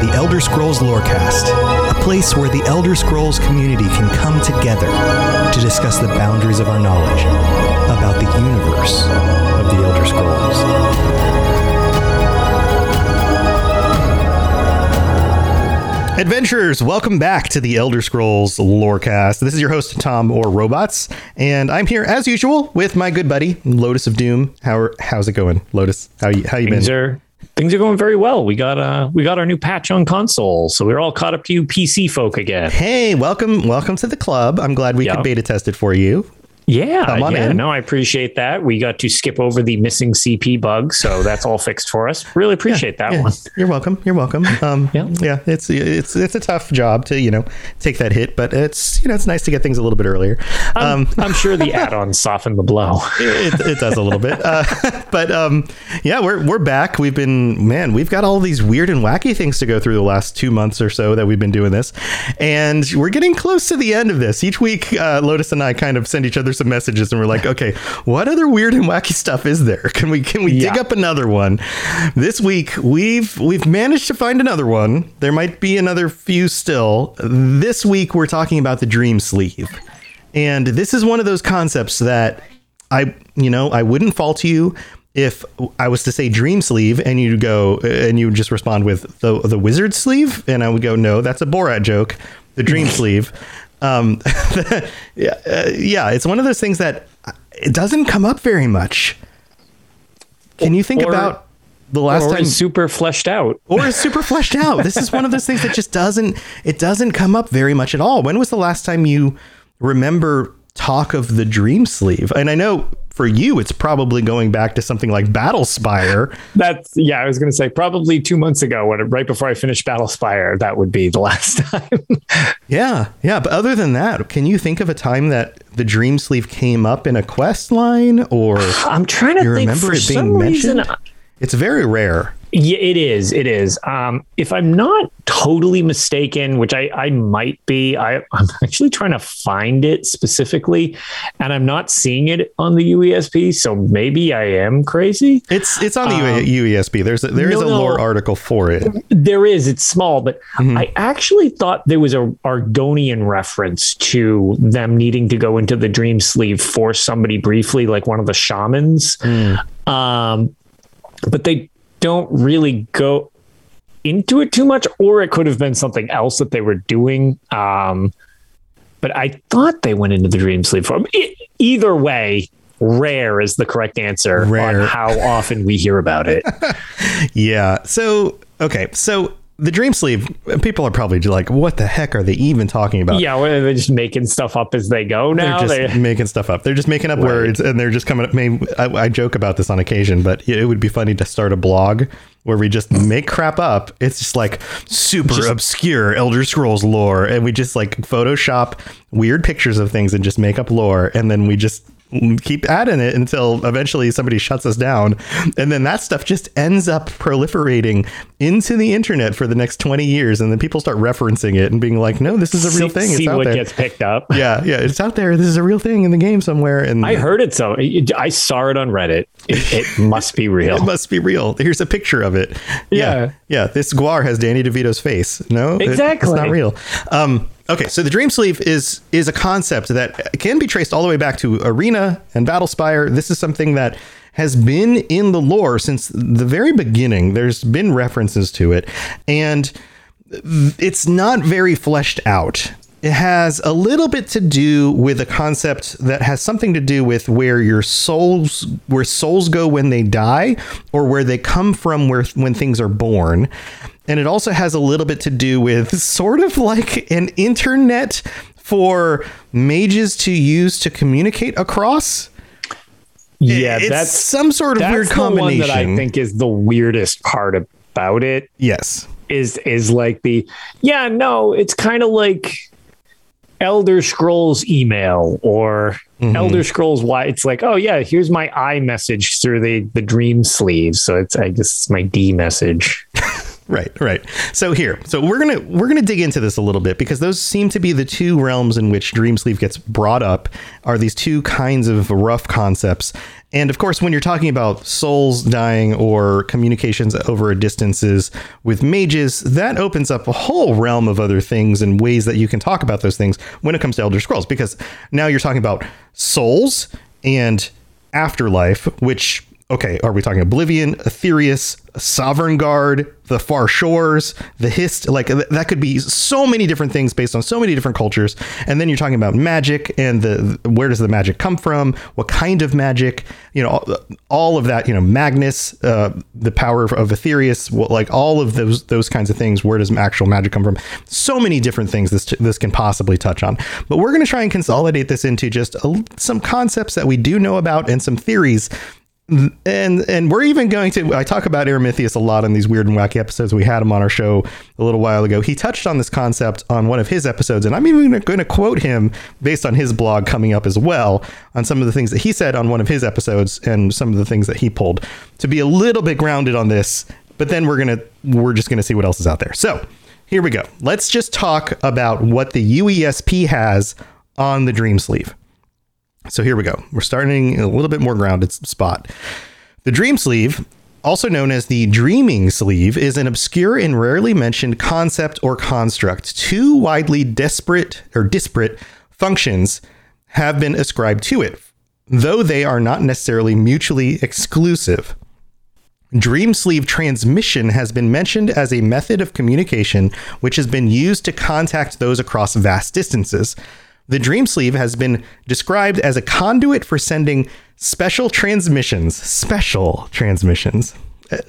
to the Elder Scrolls Lorecast, a place where the Elder Scrolls community can come together to discuss the boundaries of our knowledge about the universe of the Elder Scrolls. Adventurers, welcome back to the Elder Scrolls Lorecast. This is your host Tom or Robots, and I'm here as usual with my good buddy Lotus of Doom. How are, how's it going, Lotus? How you how you been? things are things are going very well. We got uh we got our new patch on console, so we're all caught up to you PC folk again. Hey, welcome, welcome to the club. I'm glad we Yeah. could beta test it for you. Yeah, yeah. in. No, I appreciate that. We got to skip over the missing CP bug, so that's all fixed for us. Really appreciate that Yeah, one. you're welcome. You're welcome. Um, yeah. Yeah. it's it's it's a tough job to you know take that hit, but it's you know it's nice to get things a little bit earlier. I'm, Um, I'm sure the add-ons soften the blow. it, it does a little bit, uh, but um, yeah, we're we're back. We've been man, we've got all these weird and wacky things to go through the last two months or so that we've been doing this, and we're getting close to the end of this. Each week, uh, Lotus and I kind of send each other some messages, and we're like, okay, what other weird and wacky stuff is there? Can we can we dig up another one? This week we've we've managed to find another one. There might be another few still. This week we're talking about the dream sleeve. And this is one of those concepts that I, you know, I wouldn't fault you if I was to say dream sleeve and you go and you would just respond with the the wizard sleeve, and I would go, no, that's a Borat joke, the dream sleeve. Um, yeah, uh, yeah, it's one of those things that it doesn't come up very much. Can you think Or- about the last or time is super fleshed out. or is super fleshed out. This is one of those things that just doesn't it doesn't come up very much at all. When was the last time you remember talk of the dream sleeve? And I know for you it's probably going back to something like Battle Spire. That's yeah. I was going to say probably two months ago, when right before I finished Battle Spire, that would be the last time. Yeah, yeah. But other than that, can you think of a time that the dream sleeve came up in a quest line or I'm trying to you think remember it being some reason. mentioned? It's very rare. Yeah, it is. It is. Um, if I'm not totally mistaken, which I, I might be, I, I'm actually trying to find it specifically, and I'm not seeing it on the UESP. So maybe I am crazy. It's it's on the Um, UESP. There's a, there is no, a no. lore article for it. There is. It's small, but Mm-hmm. I actually thought there was a Argonian reference to them needing to go into the dream sleeve for somebody briefly, like one of the shamans. Mm. Um, but they don't really go into it too much, or it could have been something else that they were doing. Um, but I thought they went into the dream sleep form. e- either way. Rare is the correct answer Rare. on how often we hear about it. Yeah. So okay. So the dream sleeve, people are probably like, "What the heck are they even talking about?" yeah, well, they're just making stuff up as they go now They're just They- making stuff up. They're just making up words, and they're just coming up. Maybe I, I joke about this on occasion, but it would be funny to start a blog where we just make crap up. It's just like super obscure Elder Scrolls lore, and we just like Photoshop weird pictures of things and just make up lore, and then we just keep adding it until eventually somebody shuts us down and then that stuff just ends up proliferating into the internet for the next 20 years and then people start referencing it and being like no this is a real see, thing it's see out what there gets picked up. yeah, yeah, it's out there. This is a real thing in the game somewhere, and I heard it so. I saw it on Reddit. It, it must be real. it must be real. Here's a picture of it. Yeah, Yeah. yeah. This guar has Danny DeVito's face. No, it- Exactly. it's not real. Um, okay, so the Dream Sleeve is is a concept that can be traced all the way back to Arena and Battlespire. This is something that has been in the lore since the very beginning. There's been references to it, and it's not very fleshed out. It has a little bit to do with a concept that has something to do with where your souls where souls go when they die or where they come from where when things are born. And it also has a little bit to do with sort of like an internet for mages to use to communicate across. Yeah, it's that's some sort of weird combination. that I think is the weirdest part about it. yes. Is is like the yeah no, it's kind of like Elder Scrolls email or Mm-hmm. Elder Scrolls why it's like oh yeah here's my I message through the the dream sleeve so it's I guess it's my D message. Right, right. So here, so we're gonna we're gonna dig into this a little bit because those seem to be the two realms in which Dreamsleep gets brought up. Are these two kinds of rough concepts? And of course, when you're talking about souls dying or communications over distances with mages, that opens up a whole realm of other things and ways that you can talk about those things when it comes to Elder Scrolls. Because now you're talking about souls and afterlife, which okay, are we talking Oblivion, Aetherius, Sovngarde, the Far Shores, the Hist? Like th- that could be so many different things based on so many different cultures. And then you're talking about magic and the where does the magic come from? What kind of magic? You know, all, of that. You know, Magnus, uh, the power of, of Aetherius, like all of those those kinds of things. Where does actual magic come from? So many different things this this can possibly touch on. But we're going to try and consolidate this into just a, some concepts that we do know about and some theories and and we're even going to I talk about Aramithius a lot in these weird and wacky episodes. We had him on our show a little while ago. He touched on this concept on one of his episodes, and I'm even going to quote him based on his blog coming up as well on some of the things that he said on one of his episodes and some of the things that he pulled to be a little bit grounded on this. But then we're gonna we're just gonna see what else is out there. So here we go. Let's just talk about what the UESP has on the Dream Sleeve. So here we go. We're starting in a little bit more grounded spot. The dream sleeve, also known as the dreaming sleeve, is an obscure and rarely mentioned concept or construct. Two widely disparate or disparate functions have been ascribed to it, though they are not necessarily mutually exclusive. Dream sleeve transmission has been mentioned as a method of communication which has been used to contact those across vast distances. The Dream Sleeve has been described as a conduit for sending special transmissions. Special transmissions.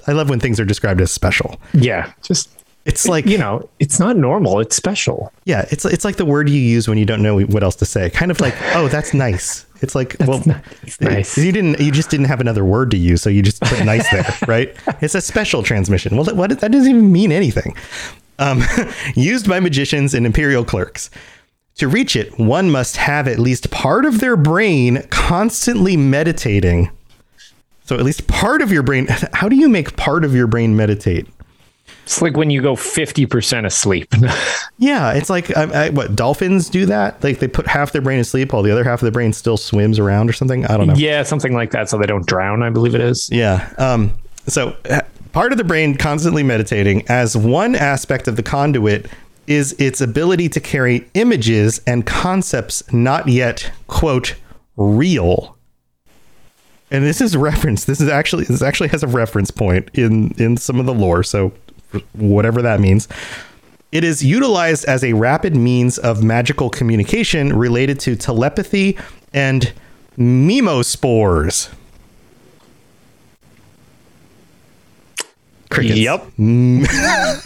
I love when things are described as special. Yeah, just It's like you know, it's not normal. It's special. yeah, it's it's like the word you use when you don't know what else to say. Kind of like, oh, that's nice. It's like, well, It's nice. you didn't, you just didn't have another word to use, so you just put nice there, right? It's a special transmission. Well, what that doesn't even mean anything. Um, used by magicians and imperial clerks. To reach it, one must have at least part of their brain constantly meditating. So at least part of your brain. How do you make part of your brain meditate? It's like when you go fifty percent asleep. Yeah, it's like I, I, what dolphins do that. Like they put half their brain asleep while the other half of the brain still swims around or something. I don't know. yeah, something like that, so they don't drown. I believe it is. Yeah. Um, so uh, part of the brain constantly meditating as one aspect of the conduit is its ability to carry images and concepts not yet quote real. And this is reference. This is actually this actually has a reference point in in some of the lore. So whatever that means. It is utilized as a rapid means of magical communication related to telepathy and memospores. Crickets. Yep.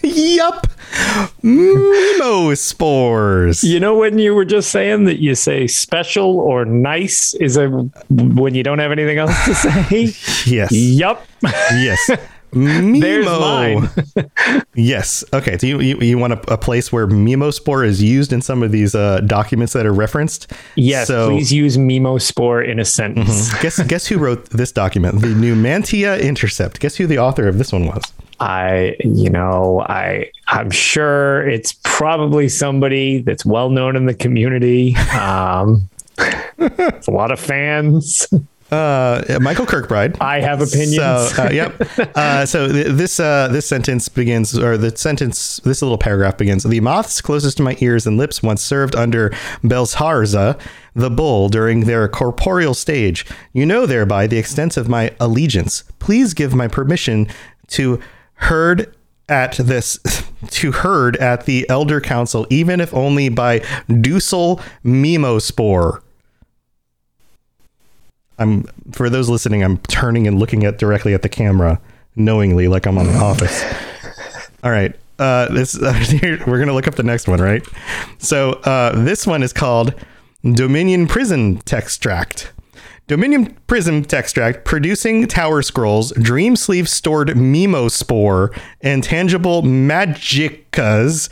Yup. Memospores. You know when you were just saying that you say special or nice is a when you don't have anything else to say? Yes. Yep. Yes. Memo. There's mine. yes. Okay. So you you, you want a, a place where Memospore is used in some of these uh, documents that are referenced? Yes, So- please use Memospore in a sentence. Guess guess who wrote this document? The Numantia Intercept. Guess who the author of this one was? I, you know, I, I'm sure it's probably somebody that's well known in the community. Um, it's a lot of fans. Uh, Michael Kirkbride. I have opinions. So, uh, yep. Uh, so th- this uh, this sentence begins, or the sentence, this little paragraph begins. The moths closest to my ears and lips once served under Belharza, the bull, during their corporeal stage. You know thereby the extent of my allegiance. Please give my permission to herd at this to herd at the elder council, even if only by Dusel Memospore. I'm for those listening, I'm turning and looking at directly at the camera knowingly like I'm on the office. All right. Uh, this uh, we're gonna look up the next one, right? So uh, this one is called Dominion Prison Textract. Dominion Prism Textract producing Tower Scrolls, Dream Sleeve stored Memospore, and tangible Magicas,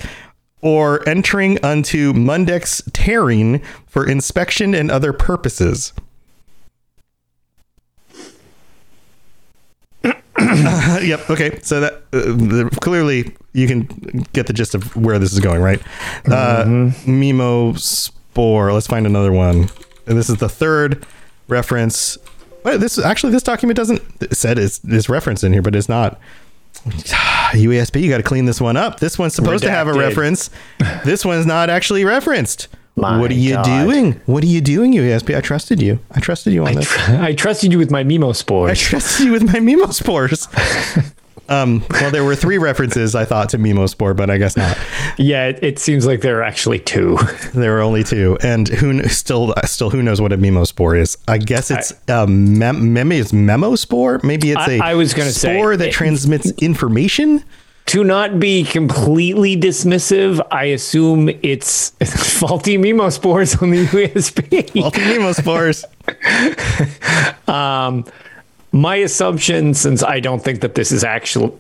or entering unto Mundex Terrain for inspection and other purposes. Uh, yep. Okay. So that uh, the, clearly you can get the gist of where this is going, right? Uh, Memo Spore. Let's find another one. And this is the third reference. Well, this actually this document doesn't it said is is referenced in here, but it's not. UESP, you got to clean this one up. This one's supposed to have a reference. This one's not actually referenced. My what are you God. doing? What are you doing, UESP? I trusted you. I trusted you on this. I trusted you with my Memo I trusted you with my Memospores. um, well, there were three references I thought to Memospore, but I guess not. yeah, it, it seems like there are actually two. There are only two, and who still still who knows what a Memospore is? I guess it's a mem- mem- is Memospore. Maybe it's I- a I was gonna say, spore that it- transmits information. To not be completely dismissive, I assume it's faulty Memo spores on the UESP. Multi Memospores. my assumption, since I don't think that this is actual,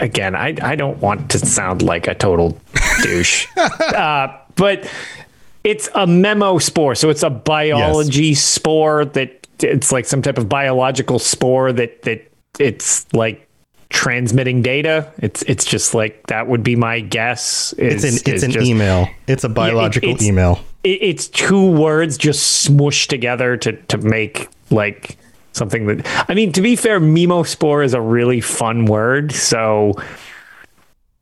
again, I, I don't want to sound like a total douche, uh, but it's a memo spore. So it's a biology spore that it's like some type of biological spore that, that it's like transmitting data. It's, it's just like, that would be my guess. It's an it's an just- email. It's a biological it's- email. it, it's two words just smooshed together to to make like something that I mean to be fair memospore is a really fun word so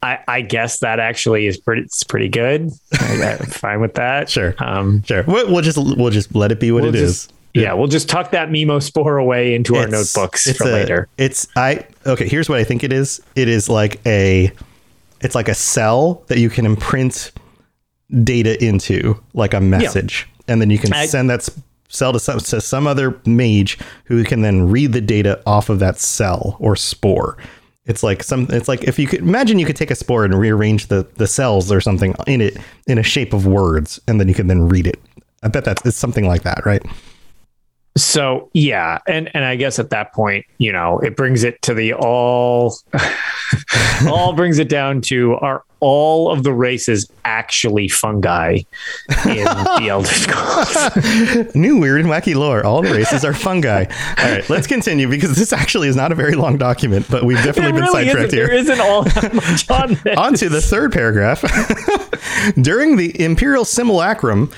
I, I guess that actually is pretty it's pretty good I'm fine with that Sure. um Sure. We'll, we'll just we'll just let it be what we'll it is. Yeah we'll just tuck that memospore away into our It's- notebooks it's for a- later It's I okay. Here's what I think it is. It is like a, it's like a cell that you can imprint data into, like a message, and then you can I- send that cell to some to some other mage who can then read the data off of that cell or spore. It's like some. It's like if you could imagine you could take a spore and rearrange the the cells or something in it in a shape of words, and then you can then read it. I bet that's it's something like that, right? So yeah, and and I guess at that point, you know, it brings it to the all, all brings it down to are all of the races actually fungi in the Elder Scrolls? New weird and wacky lore. All the races are fungi. All right, let's continue because this actually is not a very long document, but we've definitely been really sidetracked here. there isn't all that much on this. On to the third paragraph. During the Imperial Simulacrum,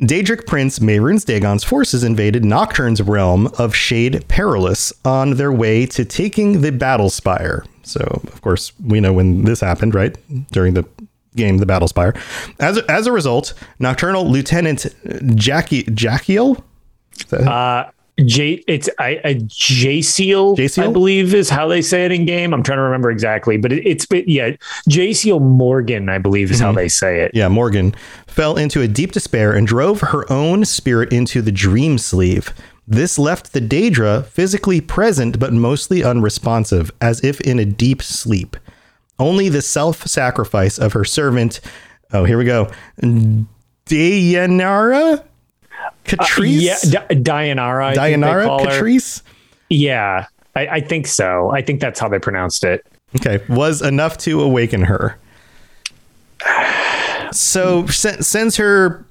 Daedric Prince Mehrunes Dagon's forces invaded Nocturne's realm of Shade Perilous on their way to taking the Battle Spire. So, of course, we know when this happened, right? During the game, the Battle Spire. As as a result, Nocturnal Lieutenant Jackie Jackiel Uh, J, it's I, a J seal? I believe is how they say it in game. I'm trying to remember exactly, but it, it's but yeah, J seal Morgan, I believe is how mm-hmm. they say it. yeah, Morgan, fell into a deep despair and drove her own spirit into the dream sleeve. This left the Daedra physically present but mostly unresponsive, as if in a deep sleep. Only the self sacrifice of her servant, oh, here we go, Dayanara? Catrice? Yeah, D- Dianara. Dianara? Catrice? Yeah, I, I think so. I think that's how they pronounced it. Okay, was enough to awaken her. So sen- sends her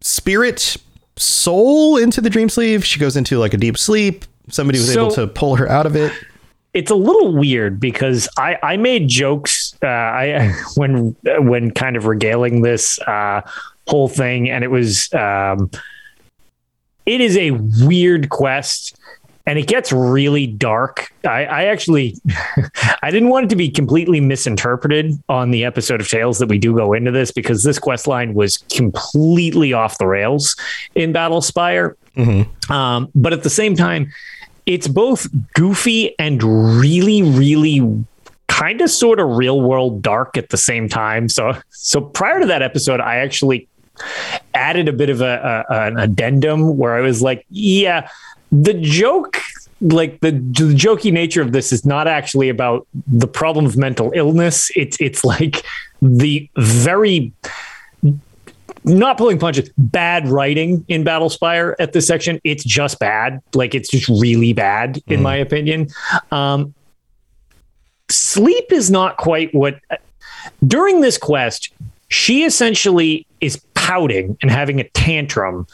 spirit soul into the dream sleeve. She goes into like a deep sleep. Somebody was So- able to pull her out of it. It's a little weird because I, I made jokes uh, I when when kind of regaling this uh, whole thing, and it was um, it is a weird quest. And it gets really dark. I, I actually, I didn't want it to be completely misinterpreted on the episode of Tales that we do go into this because this quest line was completely off the rails in Battle Spire. Um, but at the same time, it's both goofy and really, really kind of sort of real world dark at the same time. So, so prior to that episode, I actually added a bit of a, a an addendum where I was like, yeah, the joke, like the, the jokey nature of this is not actually about the problem of mental illness. It's it's like the very not pulling punches, bad writing in Battlespire at this section. It's just bad. Like it's just really bad, in my opinion. Um, sleep is not quite what. During this quest, she essentially is pouting and having a tantrum,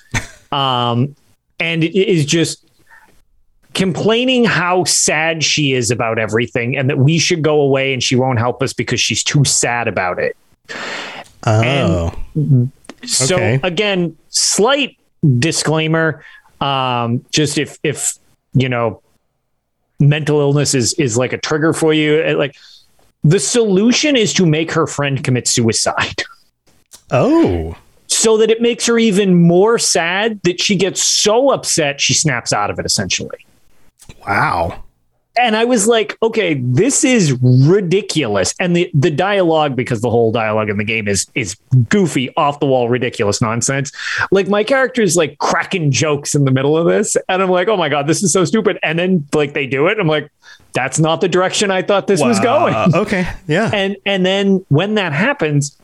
um, and is just complaining how sad she is about everything and that we should go away and she won't help us because she's too sad about it. Oh, So Okay. again, slight disclaimer. Um, just if if you know mental illness is is like a trigger for you, like the solution is to make her friend commit suicide. oh, So that it makes her even more sad that she gets so upset she snaps out of it essentially. wow. and I was like, okay, this is ridiculous. And the the dialogue, because the whole dialogue in the game is is goofy, off the wall, ridiculous nonsense. Like my character is like cracking jokes in the middle of this, and I'm like, oh my god, this is so stupid. And then like they do it, I'm like, that's not the direction I thought this was going. Okay, yeah. And and then when that happens,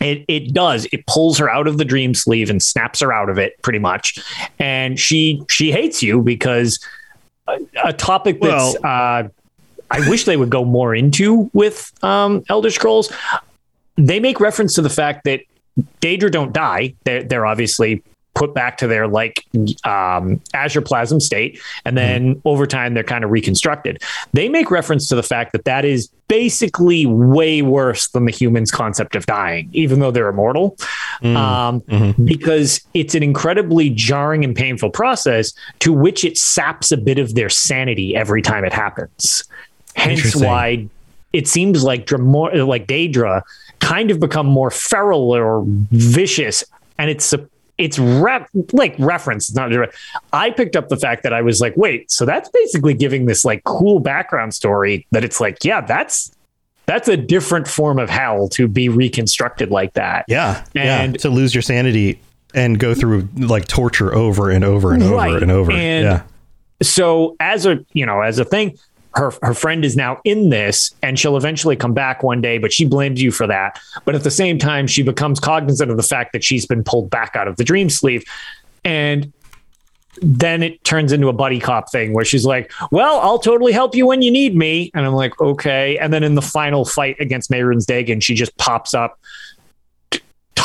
it it does. It pulls her out of the dream sleeve and snaps her out of it pretty much. And she she hates you because a, a topic that's uh I wish they would go more into with um Elder Scrolls. They make reference to the fact that Daedra don't die. They're they're obviously put back to their like um, Azure Plasm state, and then over time they're kind of reconstructed. They make reference to the fact that that is basically way worse than the human's concept of dying, even though they're immortal, um, because it's an incredibly jarring and painful process to which it saps a bit of their sanity every time it happens. Hence why it seems like Dra- more like Daedra kind of become more feral or vicious, and it's a it's rep like reference. Not direct. I picked up the fact that I was like, wait, so that's basically giving this like cool background story that it's like, yeah, that's that's a different form of hell to be reconstructed like that. Yeah, yeah. To lose your sanity and go through like torture over and over and over Right. and over. And- yeah. so as a you know as a thing her her friend is now in this and she'll eventually come back one day but she blames you for that. But at the same time she becomes cognizant of the fact that she's been pulled back out of the dream sleeve and then it turns into a buddy cop thing where she's like, "Well, I'll totally help you when you need me," and I'm like, "Okay." And then in the final fight against Mehrunes Dagon, she just pops up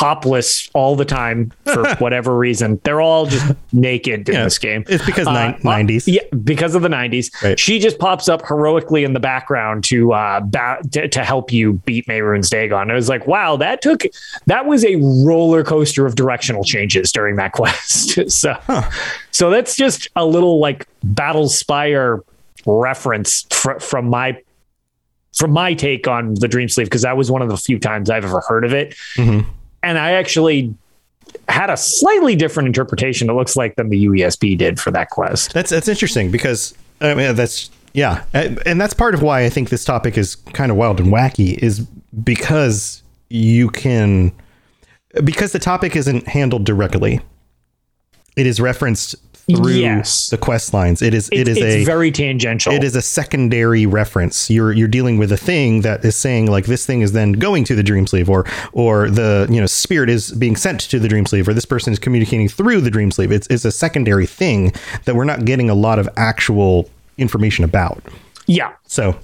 topless all the time for whatever reason. They're all just naked in Yeah. this game. It's because Uh, nine, uh, 90s. Yeah, because of the 90s. Right. She just pops up heroically in the background to uh ba- to, to help you beat Mehrunes Dagon. It was like, wow, that took that was a roller coaster of directional changes during that quest. so so that's just a little like Battle Spire reference fr- from my from my take on the Dream Sleeve because that was one of the few times I've ever heard of it. Mhm. And I actually had a slightly different interpretation, it looks like, than the UESP did for that quest. That's that's interesting because I mean that's yeah, and that's part of why I think this topic is kind of wild and wacky is because you can because the topic isn't handled directly. It is referenced through Yes. the quest lines. It is it is it's a very tangential. it is a secondary reference. You're you're dealing with a thing that is saying like this thing is then going to the dream sleeve, or or the you know spirit is being sent to the dream sleeve, or this person is communicating through the dream sleeve. It's it's a secondary thing that we're not getting a lot of actual information about. yeah. So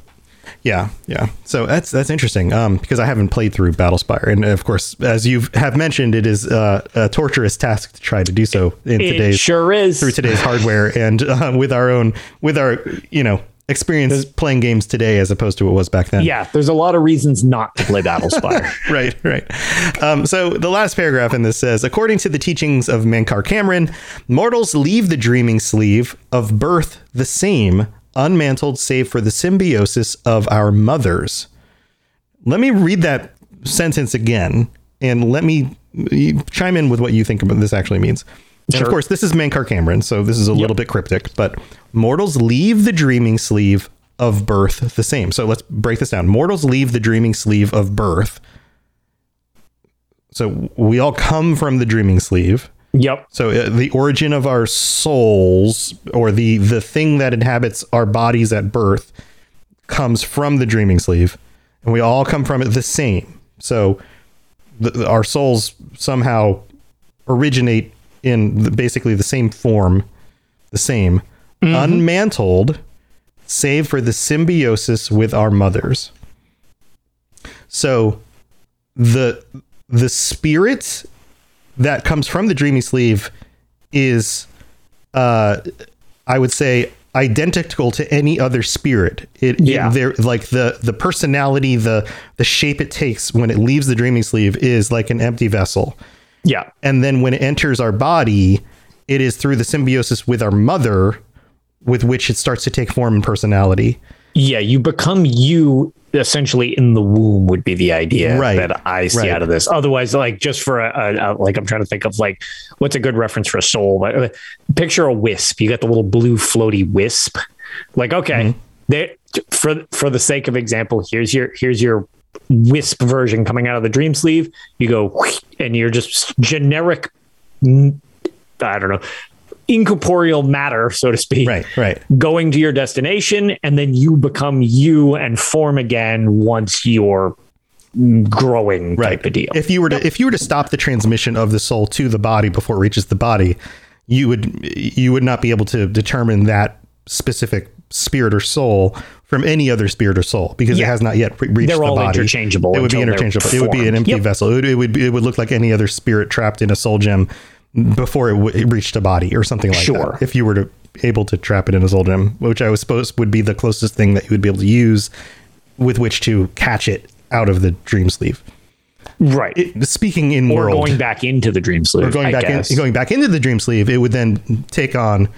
yeah, yeah. So that's that's interesting. Um, because I haven't played through Battlespire, and of course, as you have mentioned, it is uh, a torturous task to try to do so in It today's sure is. through today's hardware and uh, with our own with our you know experience playing games today as opposed to what was back then. Yeah, there's a lot of reasons not to play Battlespire. Right, right. Um, so the last paragraph in this says, according to the teachings of Mankar Camoran, mortals leave the dreaming sleeve of birth the same, unmantled save for the symbiosis of our mothers. Let me read that sentence again and let me chime in with what you think about this actually means. And of course, this is Mankar Camoran, so this is a little bit cryptic, but mortals leave the dreaming sleeve of birth the same. So let's break this down. Mortals leave the dreaming sleeve of birth. So we all come from the dreaming sleeve. Yep. So uh, the origin of our souls, or the the thing that inhabits our bodies at birth, comes from the dreaming sleeve, and we all come from it the same. So the, our souls somehow originate in the, basically the same form, the same, unmantled, save for the symbiosis with our mothers. So the the spirit that comes from the dreamy sleeve is uh I would say identical to any other spirit. It, Yeah. it there like the the personality, the the shape it takes when it leaves the dreaming sleeve is like an empty vessel. Yeah. And then when it enters our body, it is through the symbiosis with our mother with which it starts to take form and personality. Yeah, you become you essentially in the womb would be the idea Right, that I see right. out of this. Otherwise, like just for a, a, a- like I'm trying to think of like what's a good reference for a soul. But uh, picture a wisp. You got the little blue floaty wisp. Like okay, there for for the sake of example, here's your here's your wisp version coming out of the dream sleeve. You go and you're just generic. I don't know. Incorporeal matter, so to speak Right, right. going to your destination and then you become you and form again once you're growing right. type of deal. If you were to if you were to stop the transmission of the soul to the body before it reaches the body, you would you would not be able to determine that specific spirit or soul from any other spirit or soul because it has not yet re- reached They're the all body. interchangeable It would be interchangeable. It would be an empty Yep. vessel. It would, it would it would look like any other spirit trapped in a soul gem before it, w- it reached a body or something like Sure. that. If you were to able to trap it in a soul gem, which I was supposed would be the closest thing that you would be able to use with which to catch it out of the dream sleeve. right. Speaking in or world, going back into the dream sleeve. or going I back guess. in, going back into the dream sleeve, it would then take on,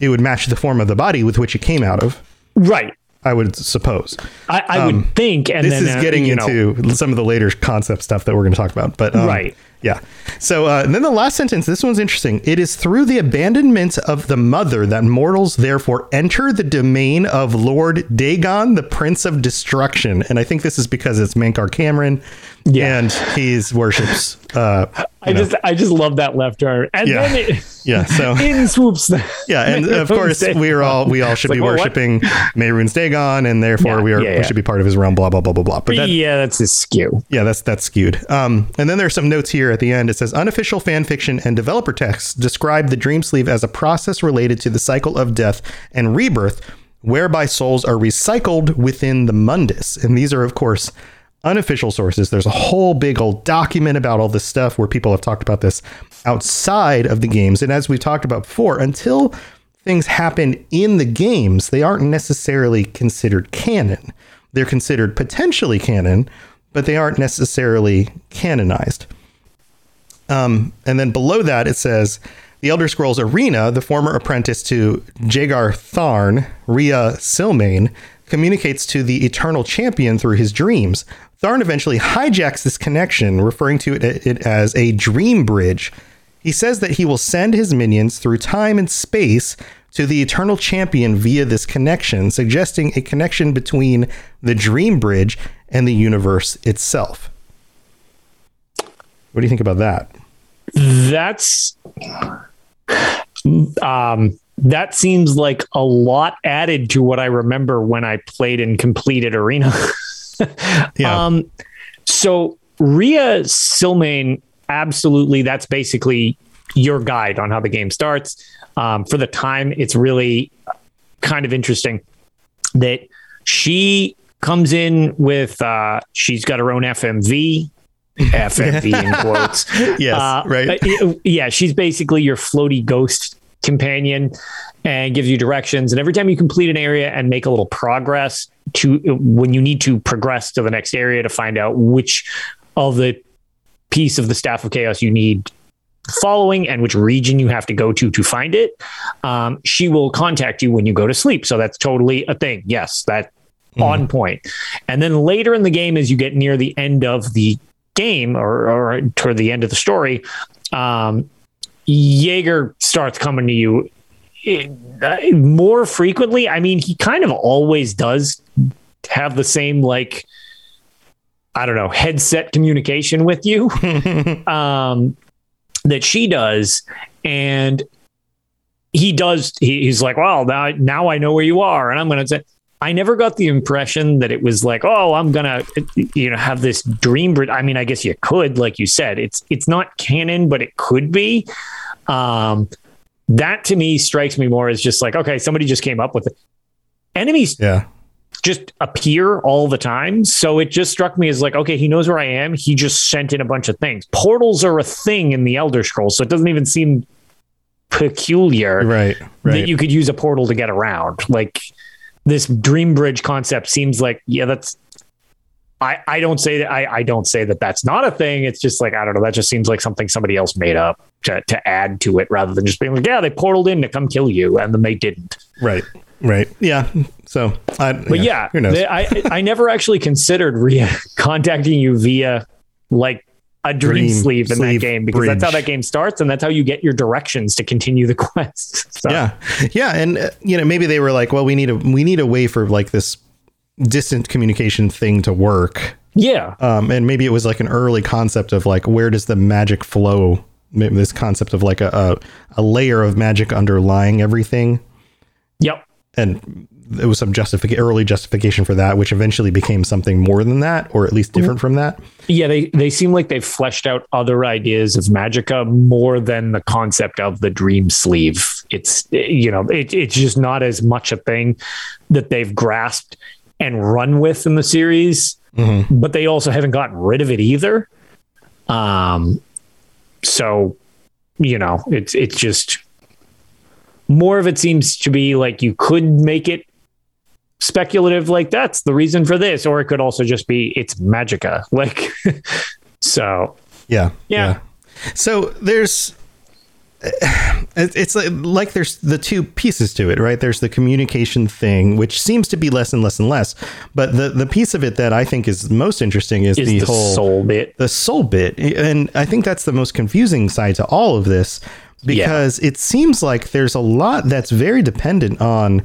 it would match the form of the body with which it came out of. right. I would suppose. I, I would think, and Um, this then is uh, getting you know, into some of the later concept stuff that we're going to talk about. But um, Right. Yeah. So uh, and then the last sentence. This one's interesting. It is through the abandonment of the mother that mortals therefore enter the domain of Lord Dagon, the Prince of Destruction. And I think this is because it's Mankar Camoran, Yeah. and he's worships. Uh, I just I just love that left arm. and Yeah. then it, yeah. So in swoops. Yeah, and of course we're all we all should like, be well, worshiping Mehrunes Dagon, and therefore Yeah, we are yeah, we should be part of his realm. Blah blah blah blah blah. But that, yeah, that's his skew. yeah, that's that's skewed. Um, and then there's some notes here at the end. It says unofficial fan fiction and developer texts describe the dream sleeve as a process related to the cycle of death and rebirth, whereby souls are recycled within the mundus. And these are, of course, unofficial sources. There's a whole big old document about all this stuff where people have talked about this outside of the games. And as we talked about before, until things happen in the games, they aren't necessarily considered canon. They're considered potentially canon, but they aren't necessarily canonized. Um, and then below that, it says the Elder Scrolls Arena, the former apprentice to Jagar Tharn, Ria Silmane, communicates to the Eternal Champion through his dreams. Tharn eventually hijacks this connection, referring to it, it as a dream bridge. He says that he will send his minions through time and space to the Eternal Champion via this connection, suggesting a connection between the dream bridge and the universe itself. What do you think about that? That's um that seems like a lot added to what I remember when I played and completed Arena. Yeah. Um so Ria Silmane absolutely that's basically your guide on how the game starts. Um, for the time it's really kind of interesting that she comes in with uh she's got her own FMV FMV in quotes. Yes, Uh, right. Yeah, she's basically your floaty ghost companion and gives you directions. And every time you complete an area and make a little progress to when you need to progress to the next area to find out which of the piece of the staff of chaos you need following and which region you have to go to to find it, um, she will contact you when you go to sleep. So that's totally a thing. Yes, that on point. And then later in the game, as you get near the end of the game or, or toward the end of the story, um, Jagar starts coming to you eh, more frequently. I mean, he kind of always does have the same like I don't know headset communication with you um, that she does, and he does. He, he's like, "Well, now now I know where you are," and I'm going to say. I never got the impression that it was like, oh, I'm gonna, you know, have this dream. I mean, I guess you could, like you said, it's it's not canon, but it could be. Um, that to me strikes me more as just like, okay, somebody just came up with it. Enemies Yeah. just appear all the time. So it just struck me as like, okay, he knows where I am. He just sent in a bunch of things. Portals are a thing in the Elder Scrolls, so it doesn't even seem peculiar Right. that you could use a portal to get around. Like this Dream Bridge concept seems like, yeah, that's. I, I don't say that I, I don't say that that's not a thing. It's just like I don't know. That just seems like something somebody else made up to, to add to it rather than just being like, yeah, they portaled in to come kill you, and then they didn't. right. Right. Yeah. So, I, But yeah, who knows? I I never actually considered re- contacting you via like a dream, Dream sleeve in sleeve that game because that's how that game starts and that's how you get your directions to continue the quest. So, yeah. Yeah and uh, you know maybe they were like well we need a we need a way for like this distant communication thing to work. Yeah, um and maybe it was like an early concept of like where does the magic flow? Maybe this concept of like a, a a layer of magic underlying everything. Yep, and it was some justific early justification for that which eventually became something more than that or at least different from that yeah. They they seem like they've fleshed out other ideas of Magica more than the concept of the dream sleeve. It's you know it, it's just not as much a thing that they've grasped and run with in the series. but they also haven't gotten rid of it either. Um, so you know, it's it's just more of it seems to be like you could make it speculative, like that's the reason for this, or it could also just be it's magica, like so. Yeah. Yeah. So there's eh, it's like, like there's the two pieces to it, right? There's the communication thing, which seems to be less and less and less. But the the piece of it that I think is most interesting is, Is the, the, whole soul bit? the soul bit. And I think that's the most confusing side to all of this because it seems like there's a lot that's very dependent on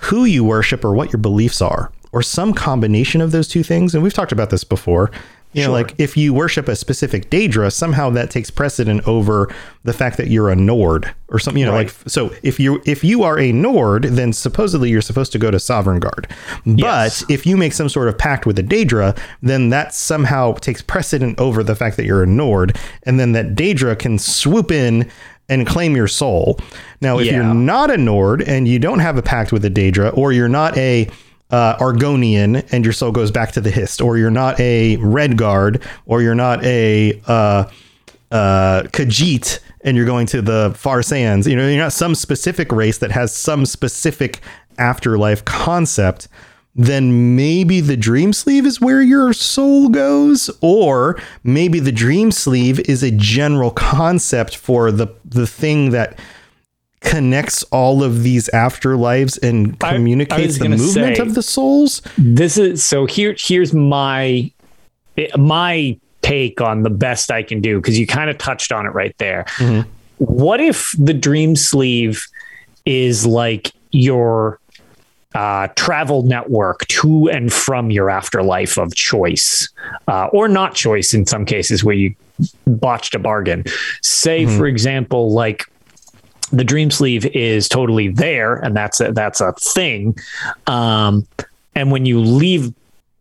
who you worship or what your beliefs are, or some combination of those two things. And we've talked about this before. You know, Sure. like if you worship a specific Daedra, somehow that takes precedent over the fact that you're a Nord or something. You know, Right. like so if you if you are a Nord, then supposedly you're supposed to go to Sovngarde. But Yes. if you make some sort of pact with a Daedra, then that somehow takes precedent over the fact that you're a Nord, and then that Daedra can swoop in and claim your soul. Now, if you're not a Nord and you don't have a pact with a Daedra, or you're not a uh, Argonian and your soul goes back to the Hist, or you're not a Redguard, or you're not a uh, uh, Khajiit and you're going to the far sands. You know, you're not some specific race that has some specific afterlife concept. Then maybe the dream sleeve is where your soul goes, or maybe the dream sleeve is a general concept for the the thing that connects all of these afterlives and I- I communicates the movement say- of the souls. this is so here here's my my take on the best I can do because you kind of touched on it right there. Mm-hmm. What if the dream sleeve is like your uh, travel network to and from your afterlife of choice, uh, or not choice in some cases where you botched a bargain. Say, for example, like the dream sleeve is totally there, and that's a, that's a thing. Um, and when you leave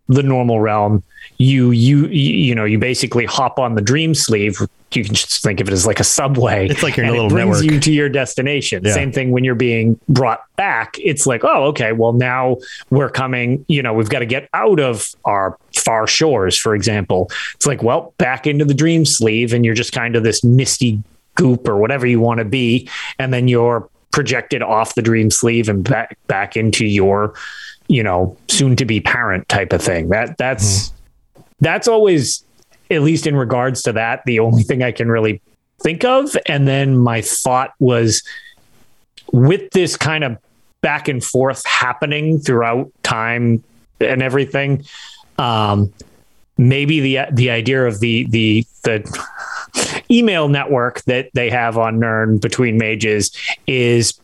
the normal realm, you you you know you basically hop on the dream sleeve. You can just think of it as like a subway. It's like your little it brings network. you to your destination. Yeah. Same thing when you're being brought back. It's like, oh, okay, well now we're coming. You know, we've got to get out of our far shores, for example. It's like, well, back into the dream sleeve, and you're just kind of this misty goop or whatever you want to be, and then you're projected off the dream sleeve and back back into your, you know, soon to be parent type of thing. That that's mm-hmm. that's always at least in regards to that the only thing I can really think of. And then my thought was with this kind of back and forth happening throughout time and everything. Um, maybe the the idea of the the the email network that they have on Nirn between mages is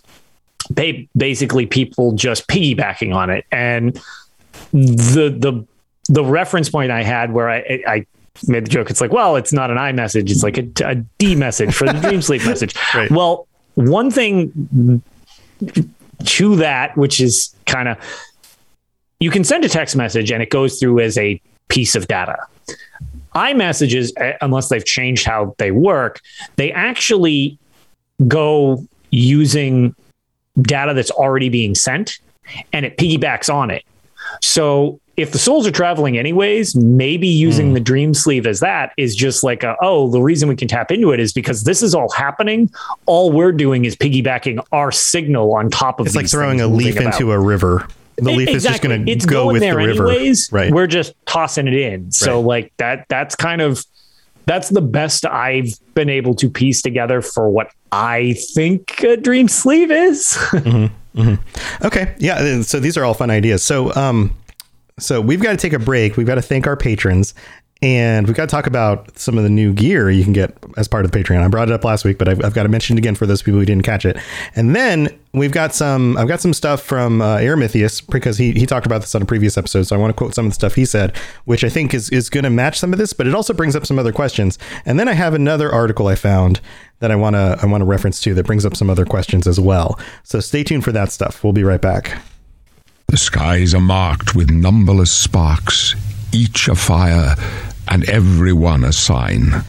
ba- basically people just piggybacking on it and the the the reference point I had where I I made the joke it's like well it's not an iMessage it's like a, a D message for the dream sleep message Right. well one thing to that which is kind of you can send a text message and it goes through as a piece of data. iMessages, uh, unless they've changed how they work, they actually go using data that's already being sent and it piggybacks on it. So if the souls are traveling anyways, maybe using Mm. the dream sleeve as that is just like a, oh, the reason we can tap into it is because this is all happening. All we're doing is piggybacking our signal on top of It's like throwing a leaf about. into a river. The leaf is just going to go with the river. anyways. Right. We're just tossing it in. So Right. like that that's kind of that's the best I've been able to piece together for what I think a dream sleeve is. Okay. Yeah. So these are all fun ideas. So, um, so we've got to take a break. We've got to thank our patrons and we've got to talk about some of the new gear you can get as part of the Patreon. I brought it up last week, but I've, I've got to mention it again for those people who didn't catch it. And then we've got some, I've got some stuff from uh, Aramithius because he, he talked about this on a previous episode. So I want to quote some of the stuff he said, which I think is, is going to match some of this, but it also brings up some other questions. And then I have another article I found that I want to, I want to reference to that brings up some other questions as well. So stay tuned for that stuff. We'll be right back. The skies are marked with numberless sparks, each a fire, and every one a sign.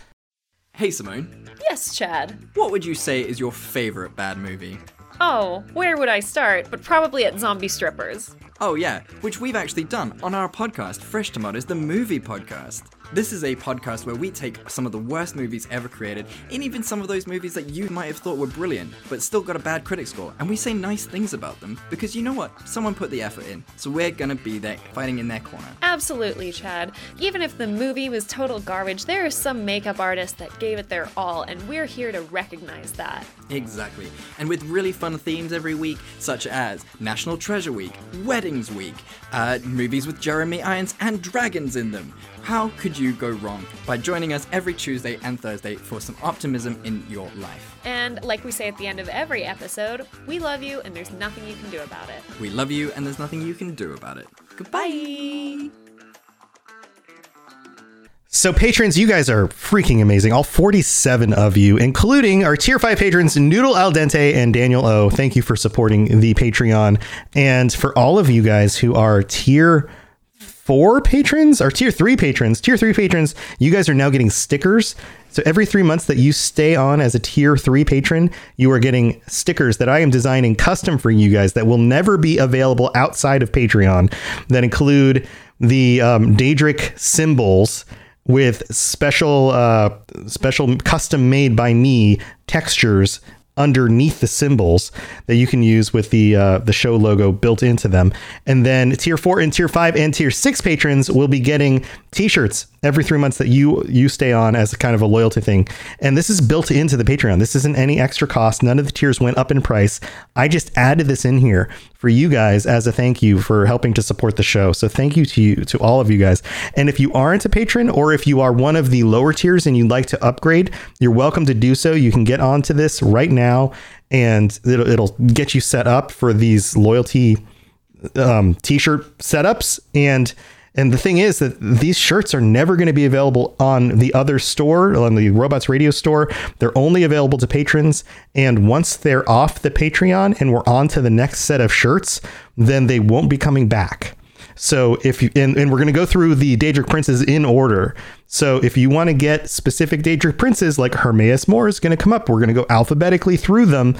Hey Simone, Yes, Chad. what would you say is your favorite bad movie? Oh, where would I start? But probably at zombie strippers. Oh yeah, which we've actually done on our podcast, Fresh Tomatoes, the movie podcast. This is a podcast where we take some of the worst movies ever created, and even some of those movies that you might have thought were brilliant, but still got a bad critic score, and we say nice things about them because you know what? Someone put the effort in, so we're gonna be there fighting in their corner. Absolutely, Chad. Even if the movie was total garbage, there are some makeup artists that gave it their all, and we're here to recognize that. Exactly. And with really fun themes every week, such as National Treasure Week, Weddings Week, uh, movies with Jeremy Irons and dragons in them. How could you go wrong by joining us every Tuesday and Thursday for some optimism in your life? And like we say at the end of every episode, we love you and there's nothing you can do about it. We love you, and there's nothing you can do about it. Goodbye. So, patrons, you guys are freaking amazing. All 47 of you, including our tier 5 patrons, Noodle Al Dente and Daniel O. Thank you for supporting the Patreon. And for all of you guys who are tier 4 patrons, or tier 3 patrons, tier 3 patrons, you guys are now getting stickers. So, every three months that you stay on as a tier 3 patron, you are getting stickers that I am designing custom for you guys that will never be available outside of Patreon that include the um, Daedric symbols with special uh special custom made by me textures underneath the symbols that you can use with the uh, the show logo built into them. And then tier four and tier five and tier six patrons will be getting t-shirts every three months that you you stay on as a kind of a loyalty thing. And this is built into the Patreon. This isn't any extra cost. None of the tiers went up in price. I just added this in here for you guys as a thank you for helping to support the show. So thank you to you to all of you guys. And if you aren't a patron or if you are one of the lower tiers and you'd like to upgrade, you're welcome to do so. You can get onto this right now and it'll, it'll get you set up for these loyalty um, t-shirt setups and and the thing is that these shirts are never going to be available on the other store, on the Robots Radio store. They're only available to patrons. And once they're off the Patreon and we're on to the next set of shirts, then they won't be coming back. So if you and, and we're going to go through the Daedric princes in order. So if you want to get specific Daedric princes, like Hermaeus Mora is going to come up. We're going to go alphabetically through them.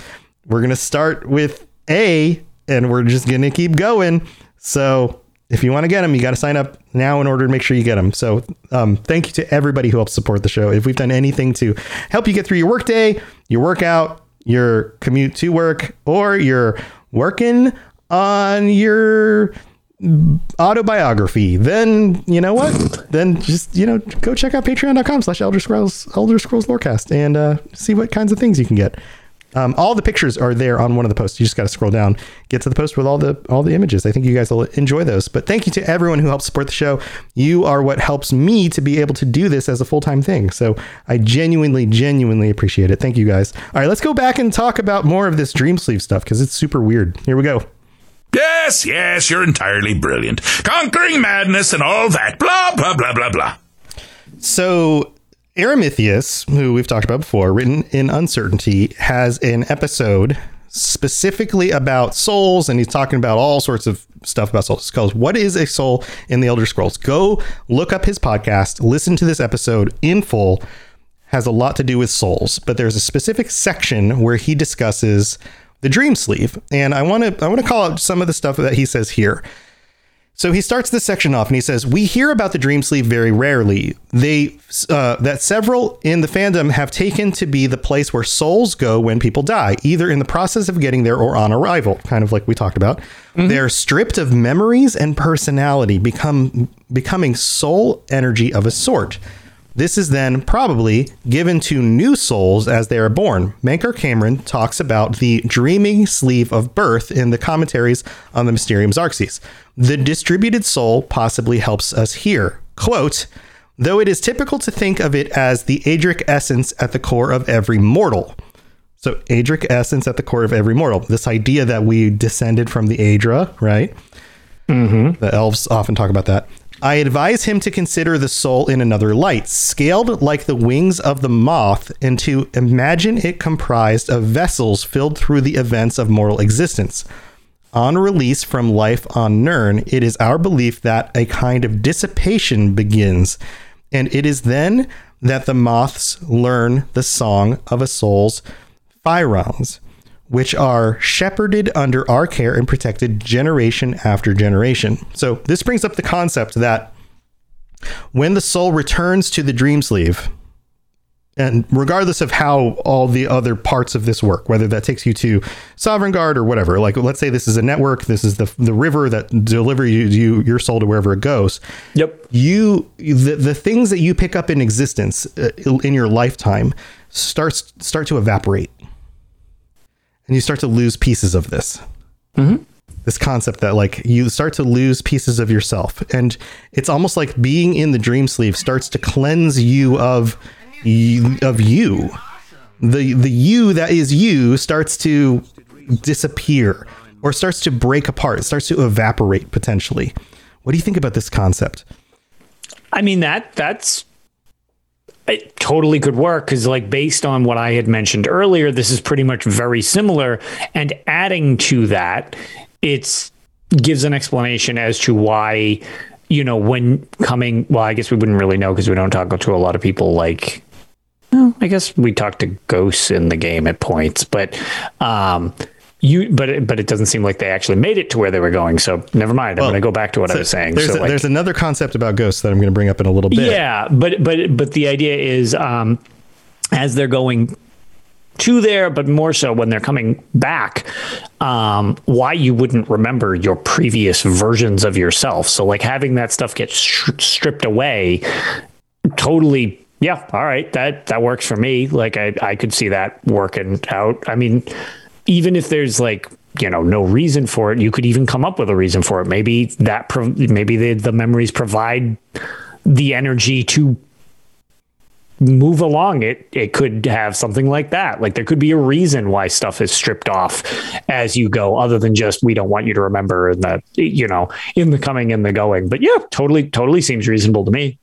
We're going to start with A, and we're just going to keep going. So if you want to get them, you got to sign up now in order to make sure you get them. So um, thank you to everybody who helps support the show. If we've done anything to help you get through your workday, your workout, your commute to work, or you're working on your autobiography, then you know what? then just you know go check out patreon.com slash elder scrolls elder scrolls lorecast and uh, see what kinds of things you can get. Um, all the pictures are there on one of the posts. You just got to scroll down, get to the post with all the all the images. I think you guys will enjoy those. But thank you to everyone who helps support the show. You are what helps me to be able to do this as a full time thing. So I genuinely, genuinely appreciate it. Thank you guys. All right, let's go back and talk about more of this dream sleeve stuff because it's super weird. Here we go. Yes, yes, you're entirely brilliant. Conquering madness and all that. Blah, blah, blah, blah, blah. So Aramithius, who we've talked about before, written in Uncertainty, has an episode specifically about souls, and he's talking about all sorts of stuff about souls. Because what is a soul in the Elder Scrolls? Go look up his podcast, listen to this episode in full. Has a lot to do with souls, but there's a specific section where he discusses the dream sleeve, and I want to I want to call out some of the stuff that he says here. So he starts this section off and he says, "We hear about the dream sleeve very rarely. They uh, that several in the fandom have taken to be the place where souls go when people die, either in the process of getting there or on arrival, kind of like we talked about. They're stripped of memories and personality, become becoming soul energy of a sort." This is then probably given to new souls as they are born. Mankar Camoran talks about the dreaming sleeve of birth in the commentaries on the Mysterium Xarxes. The distributed soul possibly helps us here. Quote, though it is typical to think of it as the Aedric essence at the core of every mortal. So, Aedric essence at the core of every mortal. This idea that we descended from the Aedra, right? Mm-hmm. The elves often talk about that. I advise him to consider the soul in another light, scaled like the wings of the moth, and to imagine it comprised of vessels filled through the events of mortal existence. On release from life on Nirn, it is our belief that a kind of dissipation begins, and it is then that the moths learn the song of a soul's phyrons, which are shepherded under our care and protected generation after generation. So, this brings up the concept that when the soul returns to the dream sleeve, and regardless of how all the other parts of this work, whether that takes you to Sovngarde or whatever, like let's say this is a network, this is the the river that delivers you, you your soul to wherever it goes Yep. you the, the things that you pick up in existence uh, in your lifetime starts start to evaporate and you start to lose pieces of this. Mm-hmm. This concept that like you start to lose pieces of yourself. And it's almost like being in the dream sleeve starts to cleanse you of of you. The the you that is you starts to disappear or starts to break apart. It starts to evaporate potentially. What do you think about this concept? I mean that that's it totally could work because like based on what I had mentioned earlier, this is pretty much very similar. And adding to that, it's gives an explanation as to why, you know, when coming well, I guess we wouldn't really know because we don't talk to a lot of people like well, I guess we talked to ghosts in the game at points, but um you but it, but it doesn't seem like they actually made it to where they were going. So never mind. I'm Well, going to go back to what I was saying. There's, so a- like, there's another concept about ghosts that I'm going to bring up in a little bit. yeah, but but but the idea is um, as they're going to there, but more so when they're coming back, um, why you wouldn't remember your previous versions of yourself. So like having that stuff get sh- stripped away, totally. Yeah, all right, that that works for me. Like I I could see that working out. I mean, even if there's like you know no reason for it, you could even come up with a reason for it. Maybe that prov- maybe the the memories provide the energy to move along. It it could have something like that. Like there could be a reason why stuff is stripped off as you go other than just we don't want you to remember in the you know in the coming and the going. But yeah totally totally seems reasonable to me.